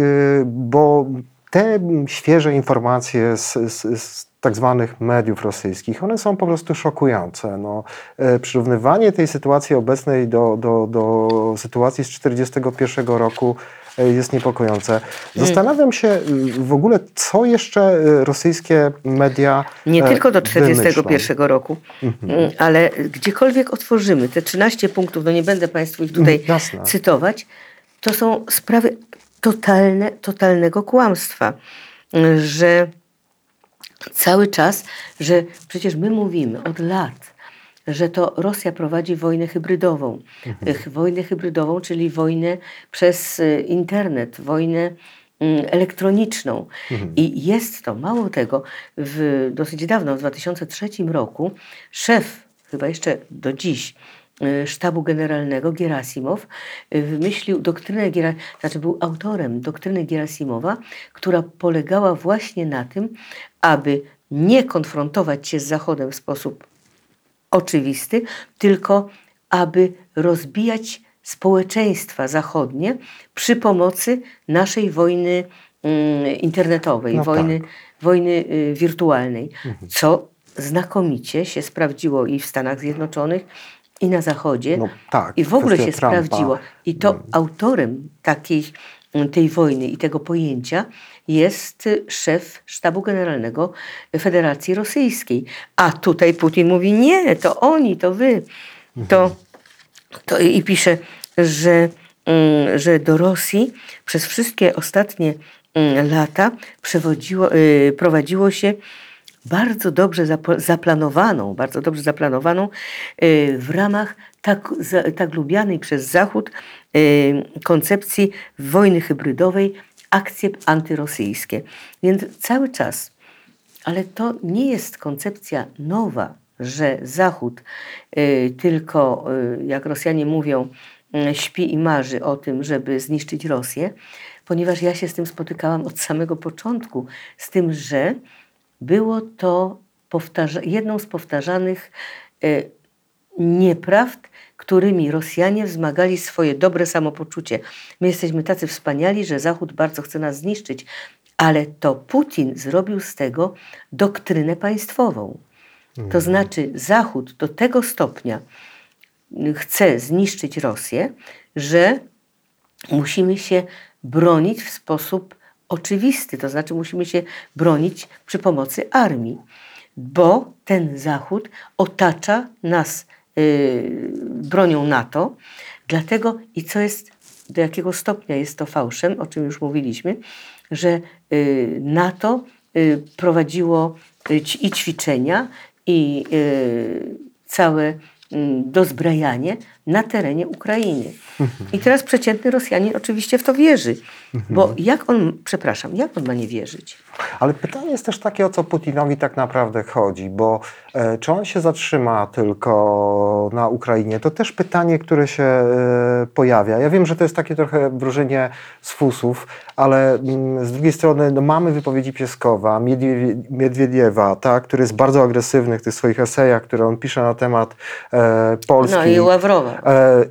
bo te świeże informacje z, z, z tak zwanych mediów rosyjskich, one są po prostu szokujące. No, e, przyrównywanie tej sytuacji obecnej do, do, do sytuacji z 1941 roku e, jest niepokojące. Zastanawiam się y, w ogóle, co jeszcze y, rosyjskie media Nie e, tylko do wymyślą. 1941 roku, Mm, ale gdziekolwiek otworzymy te 13 punktów, no nie będę Państwu ich tutaj jasne. cytować, to są sprawy totalne, totalnego kłamstwa, że cały czas, że przecież my mówimy od lat, że to Rosja prowadzi wojnę hybrydową. Ch- Wojnę hybrydową, czyli wojnę przez y, internet, wojnę mm, elektroniczną. I jest to, mało tego, w, dosyć dawno, w 2003 roku, szef, chyba jeszcze do dziś, sztabu generalnego Gerasimow y, wymyślił doktrynę, znaczy był autorem doktryny Gerasimowa, która polegała właśnie na tym, aby nie konfrontować się z Zachodem w sposób oczywisty, tylko aby rozbijać społeczeństwa zachodnie przy pomocy naszej wojny mm, internetowej, No wojny, tak. wojny y, wirtualnej, co znakomicie się sprawdziło i w Stanach Zjednoczonych, i na Zachodzie. No tak, I w ogóle się Trumpa. Sprawdziło. I to autorem takiej, mm, tej wojny i tego pojęcia jest y, szef Sztabu Generalnego Federacji Rosyjskiej. A tutaj Putin mówi, nie, to oni, to wy. To, to i pisze, że, mm, że do Rosji przez wszystkie ostatnie mm, lata y, prowadziło się bardzo dobrze zaplanowaną, bardzo dobrze zaplanowaną y, w ramach tak, tak lubianej przez Zachód y, koncepcji wojny hybrydowej, akcje antyrosyjskie. Więc cały czas, ale to nie jest koncepcja nowa, że Zachód y, tylko, jak Rosjanie mówią, śpi i marzy o tym, żeby zniszczyć Rosję, ponieważ ja się z tym spotykałam od samego początku, z tym, że było to jedną z powtarzanych y, nieprawd, którymi Rosjanie wzmagali swoje dobre samopoczucie. My jesteśmy tacy wspaniali, że Zachód bardzo chce nas zniszczyć, ale to Putin zrobił z tego doktrynę państwową. To znaczy, Zachód do tego stopnia chce zniszczyć Rosję, że musimy się bronić w sposób oczywisty, to znaczy musimy się bronić przy pomocy armii, bo ten Zachód otacza nas y, bronią NATO, dlatego i co jest, do jakiego stopnia jest to fałszem, o czym już mówiliśmy, że y, NATO y, prowadziło y, i ćwiczenia, i y, całe mm, dozbrajanie na terenie Ukrainy. I teraz przeciętny Rosjanin oczywiście w to wierzy. Bo jak on, przepraszam, jak on ma nie wierzyć? Ale pytanie jest też takie, o co Putinowi tak naprawdę chodzi, bo e, czy on się zatrzyma tylko na Ukrainie? To też pytanie, które się e, pojawia. Ja wiem, że to jest takie trochę wróżenie z fusów, ale mm, z drugiej strony no, mamy wypowiedzi Pieskowa, Miedwie- Miedwiediewa, tak, który jest bardzo agresywny w tych swoich esejach, które on pisze na temat e, Polski. No i Ławrowa, E,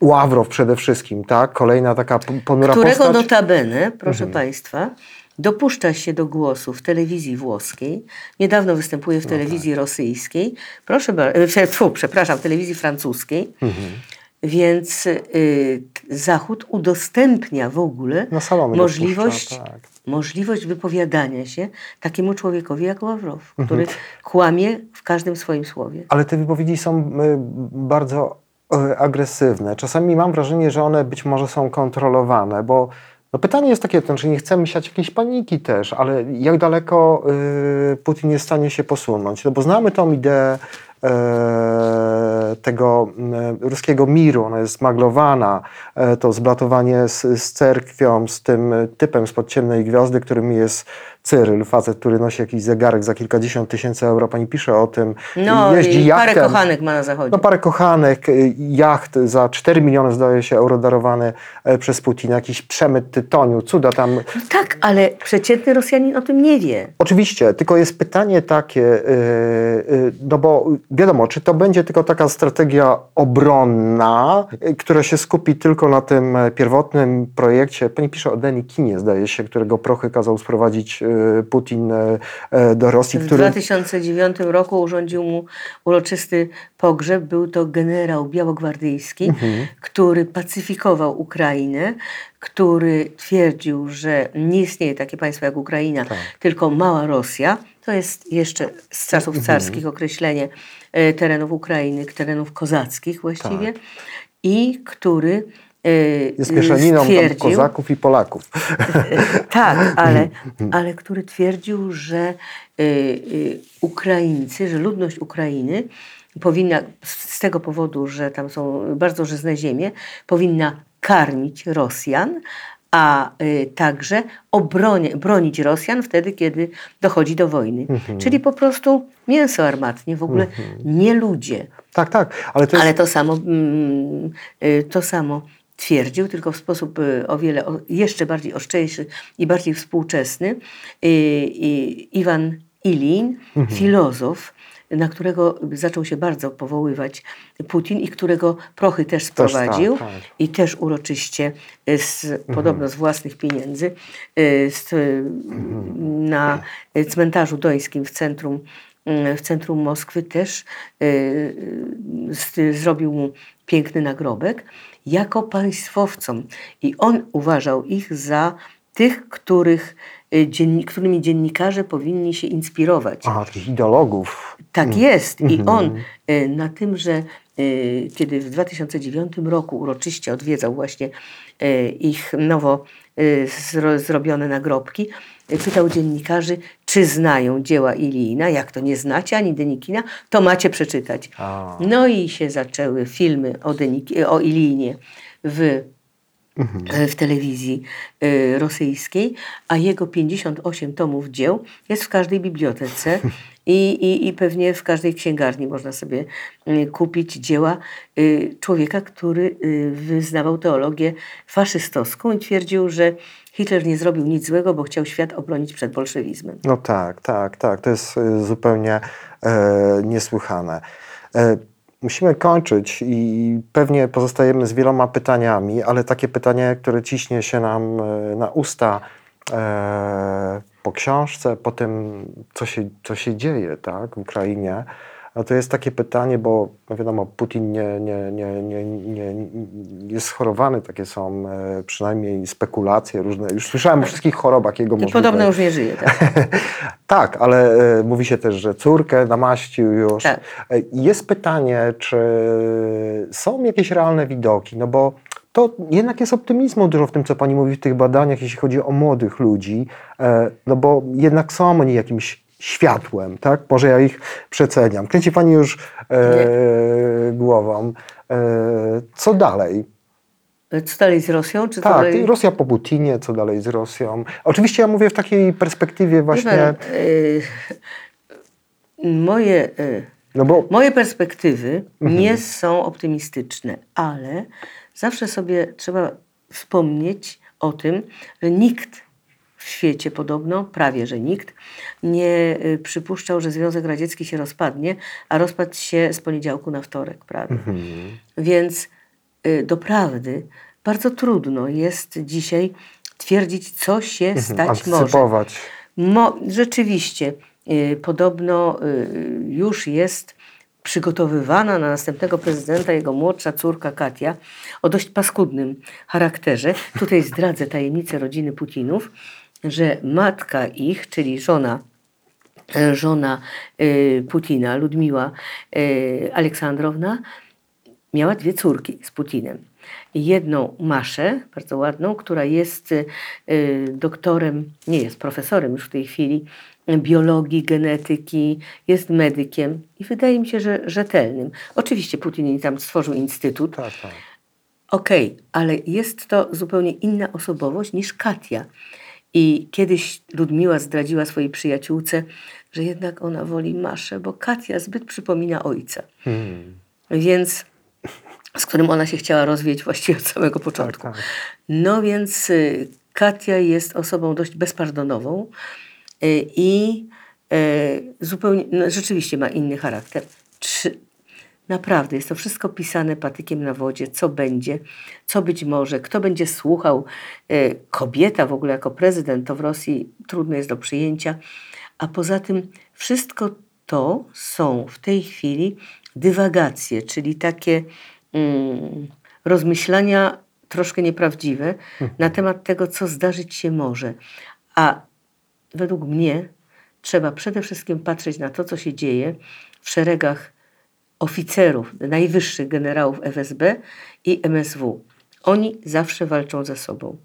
Ławrow przede wszystkim, tak? Kolejna taka ponura którego postać. notabene, proszę Państwa, dopuszcza się do głosu w telewizji włoskiej, niedawno występuje w telewizji rosyjskiej, proszę bardzo, przepraszam, w telewizji francuskiej, więc y, Zachód udostępnia w ogóle możliwość, dopuszcza, tak. możliwość wypowiadania się takiemu człowiekowi jak Ławrow, który Mhm. kłamie w każdym swoim słowie. Ale te wypowiedzi są y, bardzo agresywne. Czasami mam wrażenie, że one być może są kontrolowane, bo no pytanie jest takie, to znaczy nie chcemy siać jakiejś paniki też, ale jak daleko y, Putin jest w stanie się posunąć? No bo znamy tą ideę e, tego e, ruskiego miru, ona jest maglowana, e, to zblatowanie z, z cerkwią, z tym typem spod ciemnej gwiazdy, którym jest Cyryl, facet, który nosi jakiś zegarek za kilkadziesiąt tysięcy euro, pani pisze o tym, No jeździ i parę jachtem. kochanek ma na zachodzie. No parę kochanek, y, jacht za 4 miliony zdaje się euro darowany e, przez Putina, jakiś przemyt tytoniu, cuda tam. No tak, ale przeciętny Rosjanin o tym nie wie. Oczywiście, tylko jest pytanie takie, y, y, no bo wiadomo, czy to będzie tylko taka strategia obronna, która się skupi tylko na tym e, pierwotnym projekcie, pani pisze o Denikinie zdaje się, którego prochy kazał sprowadzić Putin e, e, do Rosji, W który... 2009 roku urządził mu uroczysty pogrzeb. Był to generał białogwardyjski, który pacyfikował Ukrainę, który twierdził, że nie istnieje takie państwo jak Ukraina, tylko mała Rosja. To jest jeszcze z czasów carskich określenie e, terenów Ukrainy, terenów kozackich właściwie. I który Jest mieszaniną kozaków i Polaków. tak, ale, ale który twierdził, że y, y, Ukraińcy, że ludność Ukrainy powinna, z tego powodu, że tam są bardzo żyzne ziemie, powinna karmić Rosjan, a y, także obronie, bronić Rosjan wtedy, kiedy dochodzi do wojny. Czyli po prostu mięso armatnie, w ogóle nie ludzie. Tak, tak, ale to jest... Ale to samo, mm, y, to samo twierdził, tylko w sposób y, o wiele jeszcze bardziej ostrzejszy i bardziej współczesny, y, Iwan Ilin, filozof, na którego zaczął się bardzo powoływać Putin i którego prochy też sprowadził tak, tak. i też uroczyście y, z, podobno z własnych pieniędzy z, y, na cmentarzu dońskim w centrum w centrum Moskwy też y, y, zrobił mu piękny nagrobek jako państwowcom. I on uważał ich za tych, których y, którymi dziennikarze powinni się inspirować. Aha, takich ideologów. Tak jest. I on y, na tym, że kiedy w 2009 roku uroczyście odwiedzał właśnie ich nowo zro, zrobione nagrobki, pytał dziennikarzy, czy znają dzieła Ilijina. Jak to nie znacie ani Denikina, to macie przeczytać. A. No i się zaczęły filmy o, Denik- o Ilijinie w w telewizji y, rosyjskiej, a jego 58 tomów dzieł jest w każdej bibliotece i, i, i pewnie w każdej księgarni można sobie y, kupić dzieła y, człowieka, który y, wyznawał teologię faszystowską i twierdził, że Hitler nie zrobił nic złego, bo chciał świat obronić przed bolszewizmem. No tak, tak, tak. To jest y, zupełnie e, niesłychane. E, musimy kończyć i pewnie pozostajemy z wieloma pytaniami, ale takie pytanie, które ciśnie się nam e, na usta e, po książce, po tym, co się, co się dzieje tak, w Ukrainie. No to jest takie pytanie, bo no wiadomo, Putin nie, nie, nie, nie, nie, jest schorowany, takie są e, przynajmniej spekulacje różne. Już słyszałem o wszystkich chorobach jego możliwych. Podobno już nie żyje. Tak? Tak, ale e, mówi się też, że córkę namaścił już. Tak. E, Jest pytanie, czy są jakieś realne widoki, no bo to jednak jest optymizmu dużo w tym, co pani mówi w tych badaniach, jeśli chodzi o młodych ludzi, no bo jednak są oni jakimś światłem, tak? Może ja ich przeceniam. Kręci pani już e, głową. E, co dalej? Co dalej z Rosją? Czy Tak, dalej... Rosja po Putinie, co dalej z Rosją? Oczywiście ja mówię w takiej perspektywie Wie właśnie... pan, y, moje, y, No bo moje perspektywy Mhm. nie są optymistyczne, ale zawsze sobie trzeba wspomnieć o tym, że nikt w świecie podobno, prawie że nikt, nie y, przypuszczał, że Związek Radziecki się rozpadnie, a rozpadł się z poniedziałku na wtorek prawie. Mhm. Więc y, doprawdy bardzo trudno jest dzisiaj twierdzić, co się stać może. Mhm. antycypować. Mo, rzeczywiście, y, podobno y, już jest przygotowywana na następnego prezydenta jego młodsza córka Katia o dość paskudnym charakterze. Tutaj zdradzę tajemnicę rodziny Putinów, że matka ich, czyli żona e, żona y, Putina, Ludmiła y, Aleksandrowna, miała dwie córki z Putinem. Jedną Maszę, bardzo ładną, która jest doktorem, nie jest profesorem już w tej chwili, biologii, genetyki, jest medykiem i wydaje mi się, że rzetelnym. Oczywiście Putin tam stworzył instytut, Tak, tak. Okej, ale jest to zupełnie inna osobowość niż Katia. I kiedyś Ludmiła zdradziła swojej przyjaciółce, że jednak ona woli Maszę, bo Katia zbyt przypomina ojca. Hmm. Więc z którym ona się chciała rozwijać właściwie od samego początku. tak. No więc y, Katia jest osobą dość bezpardonową y, i y, zupełnie, no, rzeczywiście ma inny charakter. Czy, naprawdę jest to wszystko pisane patykiem na wodzie, co będzie, co być może, kto będzie słuchał. Y, kobieta w ogóle jako prezydent to w Rosji trudno jest do przyjęcia. A poza tym wszystko to są w tej chwili dywagacje, czyli takie mm, rozmyślania troszkę nieprawdziwe na temat tego, co zdarzyć się może. A według mnie trzeba przede wszystkim patrzeć na to, co się dzieje w szeregach oficerów, najwyższych generałów FSB i MSW. Oni zawsze walczą ze sobą.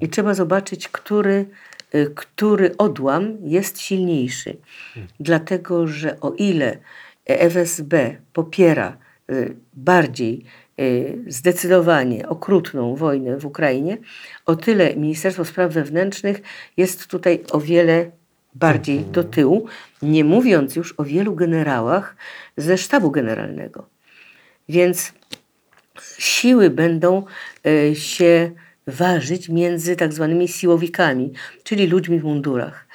I trzeba zobaczyć, który, y, który odłam jest silniejszy. Dlatego, że o ile FSB popiera y, bardziej y, zdecydowanie okrutną wojnę w Ukrainie, o tyle Ministerstwo Spraw Wewnętrznych jest tutaj o wiele bardziej do tyłu, nie mówiąc już o wielu generałach ze sztabu generalnego. Więc siły będą e, się ważyć między tak zwanymi siłowikami, czyli ludźmi w mundurach.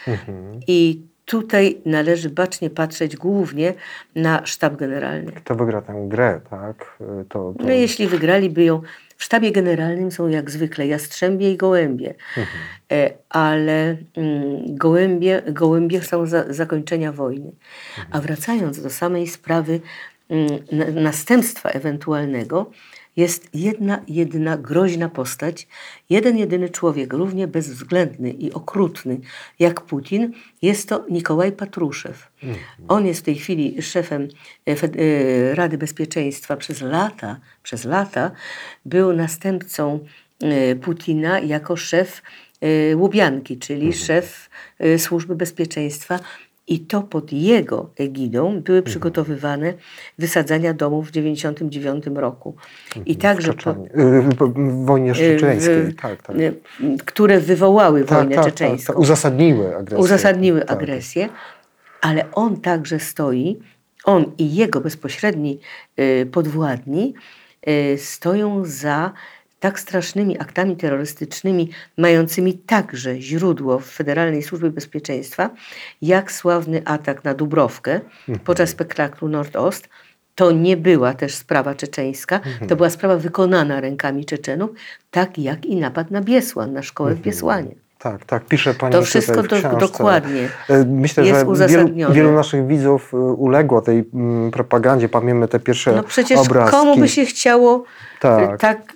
I tutaj należy bacznie patrzeć głównie na sztab generalny. Kto wygra tę grę, tak? Y, To, to... No jeśli wygraliby ją, w sztabie generalnym są jak zwykle jastrzębie i gołębie, e, ale mm, gołębie, gołębie chcą za, zakończenia wojny. A wracając do samej sprawy mm, na, następstwa ewentualnego, jest jedna, jedyna groźna postać, jeden, jedyny człowiek, równie bezwzględny i okrutny jak Putin, jest to Nikołaj Patruszew. On jest w tej chwili szefem e, e, Rady Bezpieczeństwa przez lata, przez lata był następcą e, Putina jako szef Łubianki, czyli szef e, Służby Bezpieczeństwa. I to pod jego egidą były przygotowywane wysadzania domów w 1999 roku. I także po, Czeczenie. Y, w- wojnie czeczeńskiej. w- tak, tak. y, które wywołały Tak, wojnę tak, tak, czeczeńską tak. Uzasadniły agresję. uzasadniły Tak. agresję, ale on także stoi, on i jego bezpośredni y, podwładni y, stoją za tak strasznymi aktami terrorystycznymi, mającymi także źródło w Federalnej Służbie Bezpieczeństwa, jak sławny atak na Dubrowkę podczas spektaklu Nordost. To nie była też sprawa czeczeńska, to była sprawa wykonana rękami Czeczenów, tak jak i napad na Biesłan, na szkołę w Biesłanie. Tak, tak, pisze Pani To wszystko do- dokładnie E, Myślę, jest że wielu, wielu naszych widzów e, uległo tej mm, propagandzie. Pamiętamy te pierwsze No przecież obrazki. komu by się chciało Tak. tak, tak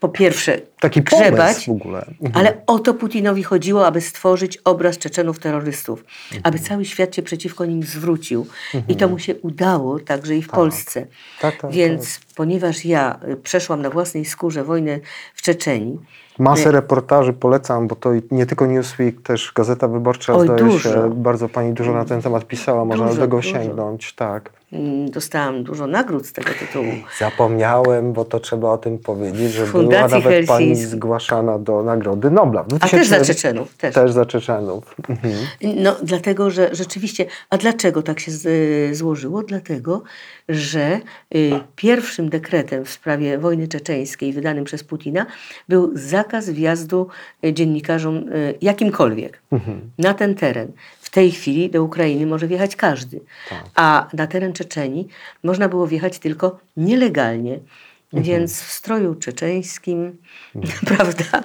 po pierwsze Taki grzebać, w ogóle. Mhm. ale o to Putinowi chodziło, aby stworzyć obraz Czeczenów terrorystów, Mhm. aby cały świat się przeciwko nim zwrócił. I to mu się udało także i w Polsce. Tak, tak, Więc ponieważ ja y, przeszłam na własnej skórze wojnę w Czeczenii, Masę reportaży polecam, bo to nie tylko Newsweek, też Gazeta Wyborcza Oj, zdaje dużo. się, bardzo Pani dużo na ten temat pisała, można do tego sięgnąć, tak. Mm, dostałam dużo nagród z tego tytułu. Zapomniałem, bo to trzeba o tym powiedzieć, że Fundacji była nawet Pani zgłaszana do Nagrody Nobla. A też za 2000 Czeczenów. Też. Też za Czeczenów. Mhm. No, dlatego, że rzeczywiście. A dlaczego tak się z, złożyło? Dlatego, że y, pierwszym dekretem w sprawie wojny czeczeńskiej wydanym przez Putina był zakaz wjazdu y, dziennikarzom y, jakimkolwiek na ten teren. W tej chwili do Ukrainy może wjechać każdy, a na teren Czeczenii można było wjechać tylko nielegalnie. Więc w stroju czeczeńskim, prawda?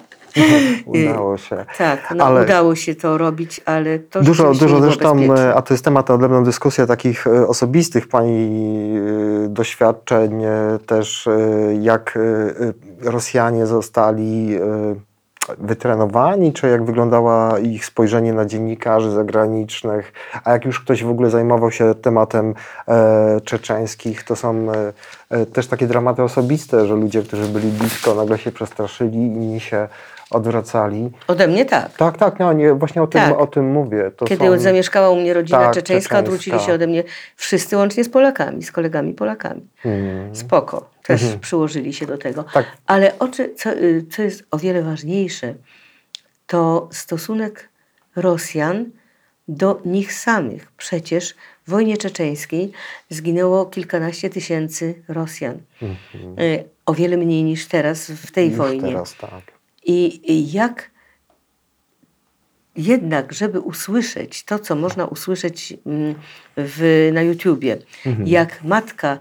Udało się. Tak, no Ale- udało się to robić, ale to Dużo, dużo zresztą, e, a to jest temat na odrębną dyskusję takich e, osobistych Pani e, doświadczeń, też jak Rosjanie zostali wytrenowani, czy jak wyglądała ich spojrzenie na dziennikarzy zagranicznych, a jak już ktoś w ogóle zajmował się tematem e, czeczeńskich, to są e, e, też takie dramaty osobiste, że ludzie, którzy byli blisko, nagle się przestraszyli, inni się odwracali. Ode mnie tak. Tak, tak, no nie, właśnie o tym, Tak. o tym mówię. To Kiedy są... zamieszkała u mnie rodzina Tak, czeczeńska, czeczeńska. odwrócili się ode mnie wszyscy, łącznie z Polakami, z kolegami Polakami. Mm. Spoko, też przyłożyli się do tego. Tak. Ale oczy, co, y, co jest o wiele ważniejsze, to stosunek Rosjan do nich samych. Przecież w wojnie czeczeńskiej zginęło kilkanaście tysięcy Rosjan. Y, O wiele mniej niż teraz w tej wojnie. teraz, tak. I jak jednak, żeby usłyszeć to, co można usłyszeć mm, w, na YouTubie, jak matka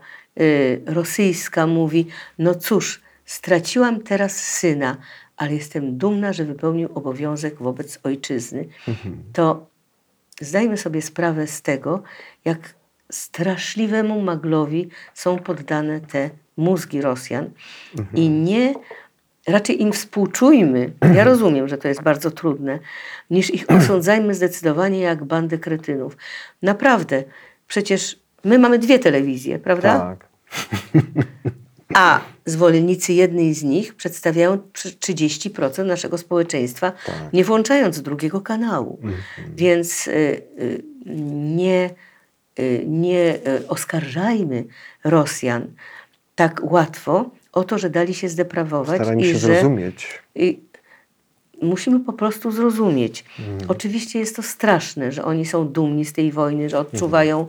rosyjska mówi: No cóż, straciłam teraz syna, ale jestem dumna, że wypełnił obowiązek wobec ojczyzny, to zdajmy sobie sprawę z tego, jak straszliwemu maglowi są poddane te mózgi Rosjan. I nie raczej im współczujmy, ja rozumiem, że to jest bardzo trudne, niż ich osądzajmy zdecydowanie jak bandę kretynów. Naprawdę, przecież my mamy dwie telewizje, prawda? Tak. A zwolennicy jednej z nich przedstawiają trzy- 30% naszego społeczeństwa, nie włączając drugiego kanału. Więc y, y, nie, y, nie oskarżajmy Rosjan tak łatwo o to, że dali się zdeprawować Starajmy i się że zrozumieć. i musimy po prostu zrozumieć. Mm. Oczywiście jest to straszne, że oni są dumni z tej wojny, że odczuwają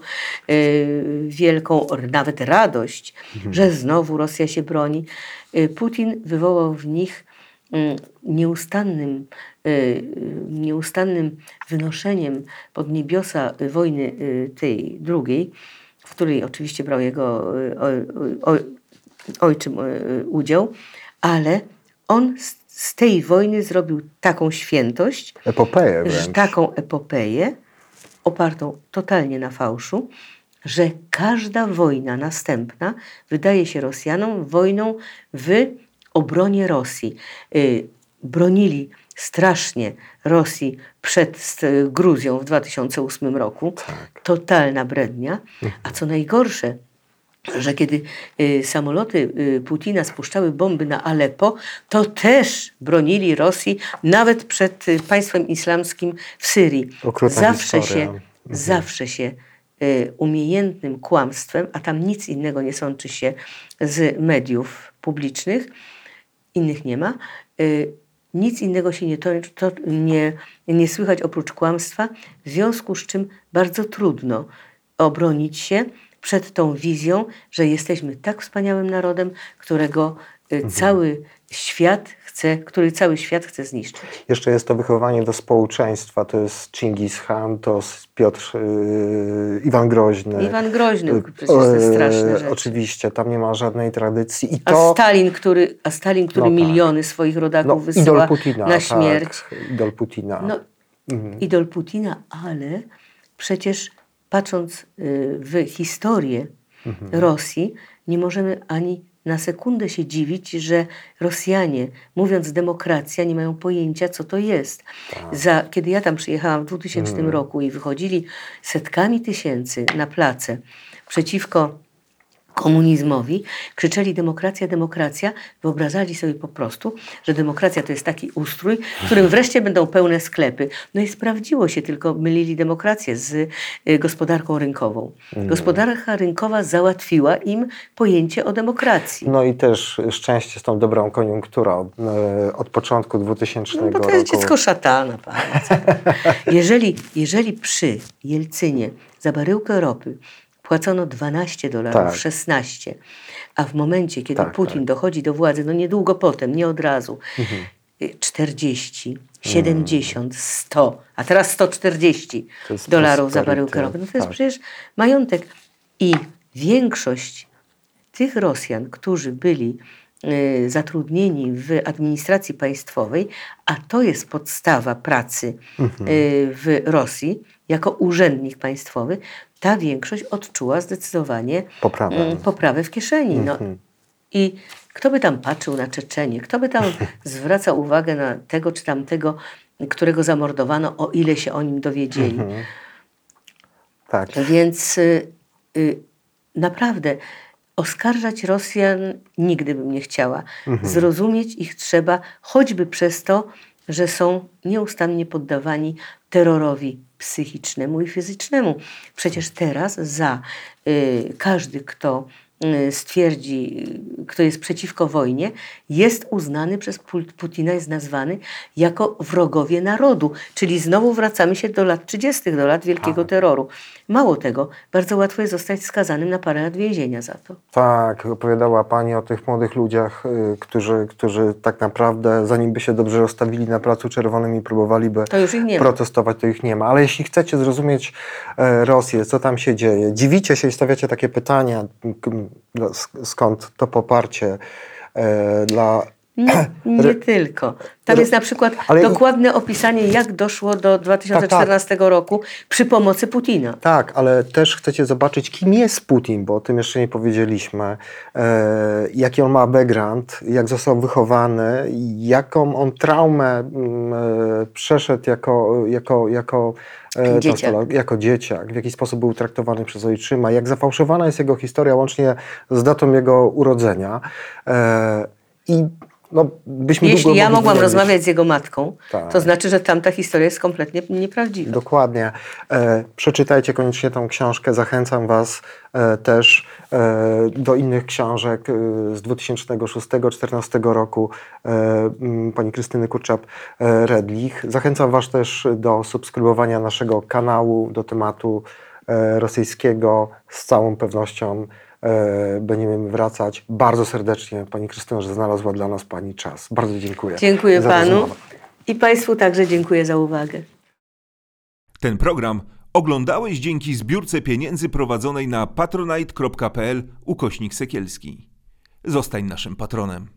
y, wielką, nawet radość, Mhm. że znowu Rosja się broni. Y, Putin wywołał w nich y, nieustannym, y, nieustannym wynoszeniem pod niebiosa wojny tej drugiej, w której oczywiście brał jego oj, oj, ojczym udział, ale on z, tej wojny zrobił taką świętość, Epopeję wręcz. taką epopeję, opartą totalnie na fałszu, że każda wojna następna wydaje się Rosjanom wojną w obronie Rosji. Y, Bronili strasznie Rosji przed st- Gruzją w 2008 roku. Totalna brednia. A co najgorsze, że kiedy y, samoloty y, Putina spuszczały bomby na Aleppo, to też bronili Rosji nawet przed y, państwem islamskim w Syrii. Okrutna zawsze historia. się, zawsze się umiejętnym kłamstwem, a tam nic innego nie sączy się z mediów publicznych, innych nie ma, nic innego się nie, to, to nie, nie słychać oprócz kłamstwa, w związku z czym bardzo trudno obronić się przed tą wizją, że jesteśmy tak wspaniałym narodem, którego y, cały świat chce, który cały świat chce zniszczyć. Jeszcze jest to wychowanie do społeczeństwa, to jest Chingis Khan, to jest Piotr yy, Iwan Groźny. Iwan Groźny, przecież te yy, straszne rzeczy. Oczywiście, tam nie ma żadnej tradycji i A to... Stalin, który, a Stalin, który No tak. miliony swoich rodaków no, wysyła idol Putina, na śmierć. Tak, idol Putina. No, idol Putina, ale przecież patrząc y, w historię Rosji, nie możemy ani na sekundę się dziwić, że Rosjanie, mówiąc demokracja, nie mają pojęcia, co to jest. Za, kiedy ja tam przyjechałam w 2000 roku i wychodzili setkami tysięcy na place przeciwko komunizmowi, krzyczeli demokracja, demokracja, wyobrażali sobie po prostu, że demokracja to jest taki ustrój, w którym wreszcie będą pełne sklepy. No i sprawdziło się, tylko mylili demokrację z y, gospodarką rynkową. Gospodarka rynkowa załatwiła im pojęcie o demokracji. No i też szczęście z tą dobrą koniunkturą e, od początku 2000 No, bo to roku. jest dziecko szatana. Jeżeli, jeżeli przy Jelcynie za baryłkę ropy płacono 12 dolarów, Tak. 16, a w momencie, kiedy Tak, Putin tak. Mhm. dochodzi do władzy, no niedługo potem, nie od razu, y, 40, 70, 100, a teraz 140 Mm. To jest dolarów za baryłkę ropy. No to jest tak. przecież majątek. I większość tych Rosjan, którzy byli y, zatrudnieni w administracji państwowej, a to jest podstawa pracy y, w Rosji jako urzędnik państwowy, ta większość odczuła zdecydowanie Poprawę. mm, poprawę w kieszeni. No. Mhm. I kto by tam patrzył na Czeczenię, kto by tam zwracał uwagę na tego czy tamtego, którego zamordowano, o ile się o nim dowiedzieli. Tak. Więc y, y, naprawdę oskarżać Rosjan nigdy bym nie chciała. Zrozumieć ich trzeba choćby przez to, że są nieustannie poddawani terrorowi psychicznemu i fizycznemu. Przecież teraz za y, każdy, kto stwierdzi, y, kto jest przeciwko wojnie, jest uznany przez Pu- Putina, jest nazwany jako wrogowie narodu. Czyli znowu wracamy się do lat 30., do lat wielkiego terroru. Mało tego, bardzo łatwo jest zostać skazanym na parę lat więzienia za to. Tak, opowiadała Pani o tych młodych ludziach, y, którzy, którzy tak naprawdę, zanim by się dobrze rozstawili na Placu Czerwonym i próbowaliby To protestować, to ich nie ma. Ale jeśli chcecie zrozumieć e, Rosję, co tam się dzieje, dziwicie się i stawiacie takie pytania, skąd to poparcie e, dla... Nie, nie tylko. Tam jest na przykład ale- dokładne opisanie, jak doszło do 2014 roku przy pomocy Putina. Tak, ale też chcecie zobaczyć, kim jest Putin, bo o tym jeszcze nie powiedzieliśmy. E, jaki on ma background, jak został wychowany, jaką on traumę mm, e, przeszedł jako, jako, jako, e, Dzieciak. jako dzieciak, w jaki sposób był traktowany przez ojczyma, jak zafałszowana jest jego historia łącznie z datą jego urodzenia. E, I no, byśmy Jeśli ja mogłam rozmawiać z jego matką, Tak. to znaczy, że tamta historia jest kompletnie nieprawdziwa. Dokładnie. E, przeczytajcie koniecznie tą książkę. Zachęcam Was e, też e, do innych książek e, z 2006-2014 roku e, pani Krystyny Kurczap-Redlich. Zachęcam Was też do subskrybowania naszego kanału do tematu e, rosyjskiego. Z całą pewnością e, będziemy wracać. Bardzo serdecznie Pani Krystyno, że znalazła dla nas Pani czas. Bardzo dziękuję. Dziękuję za panu rozmowę. i państwu także dziękuję za uwagę. Ten program oglądałeś dzięki zbiórce pieniędzy prowadzonej na patronite.pl ukośnik sekielski. Zostań naszym patronem.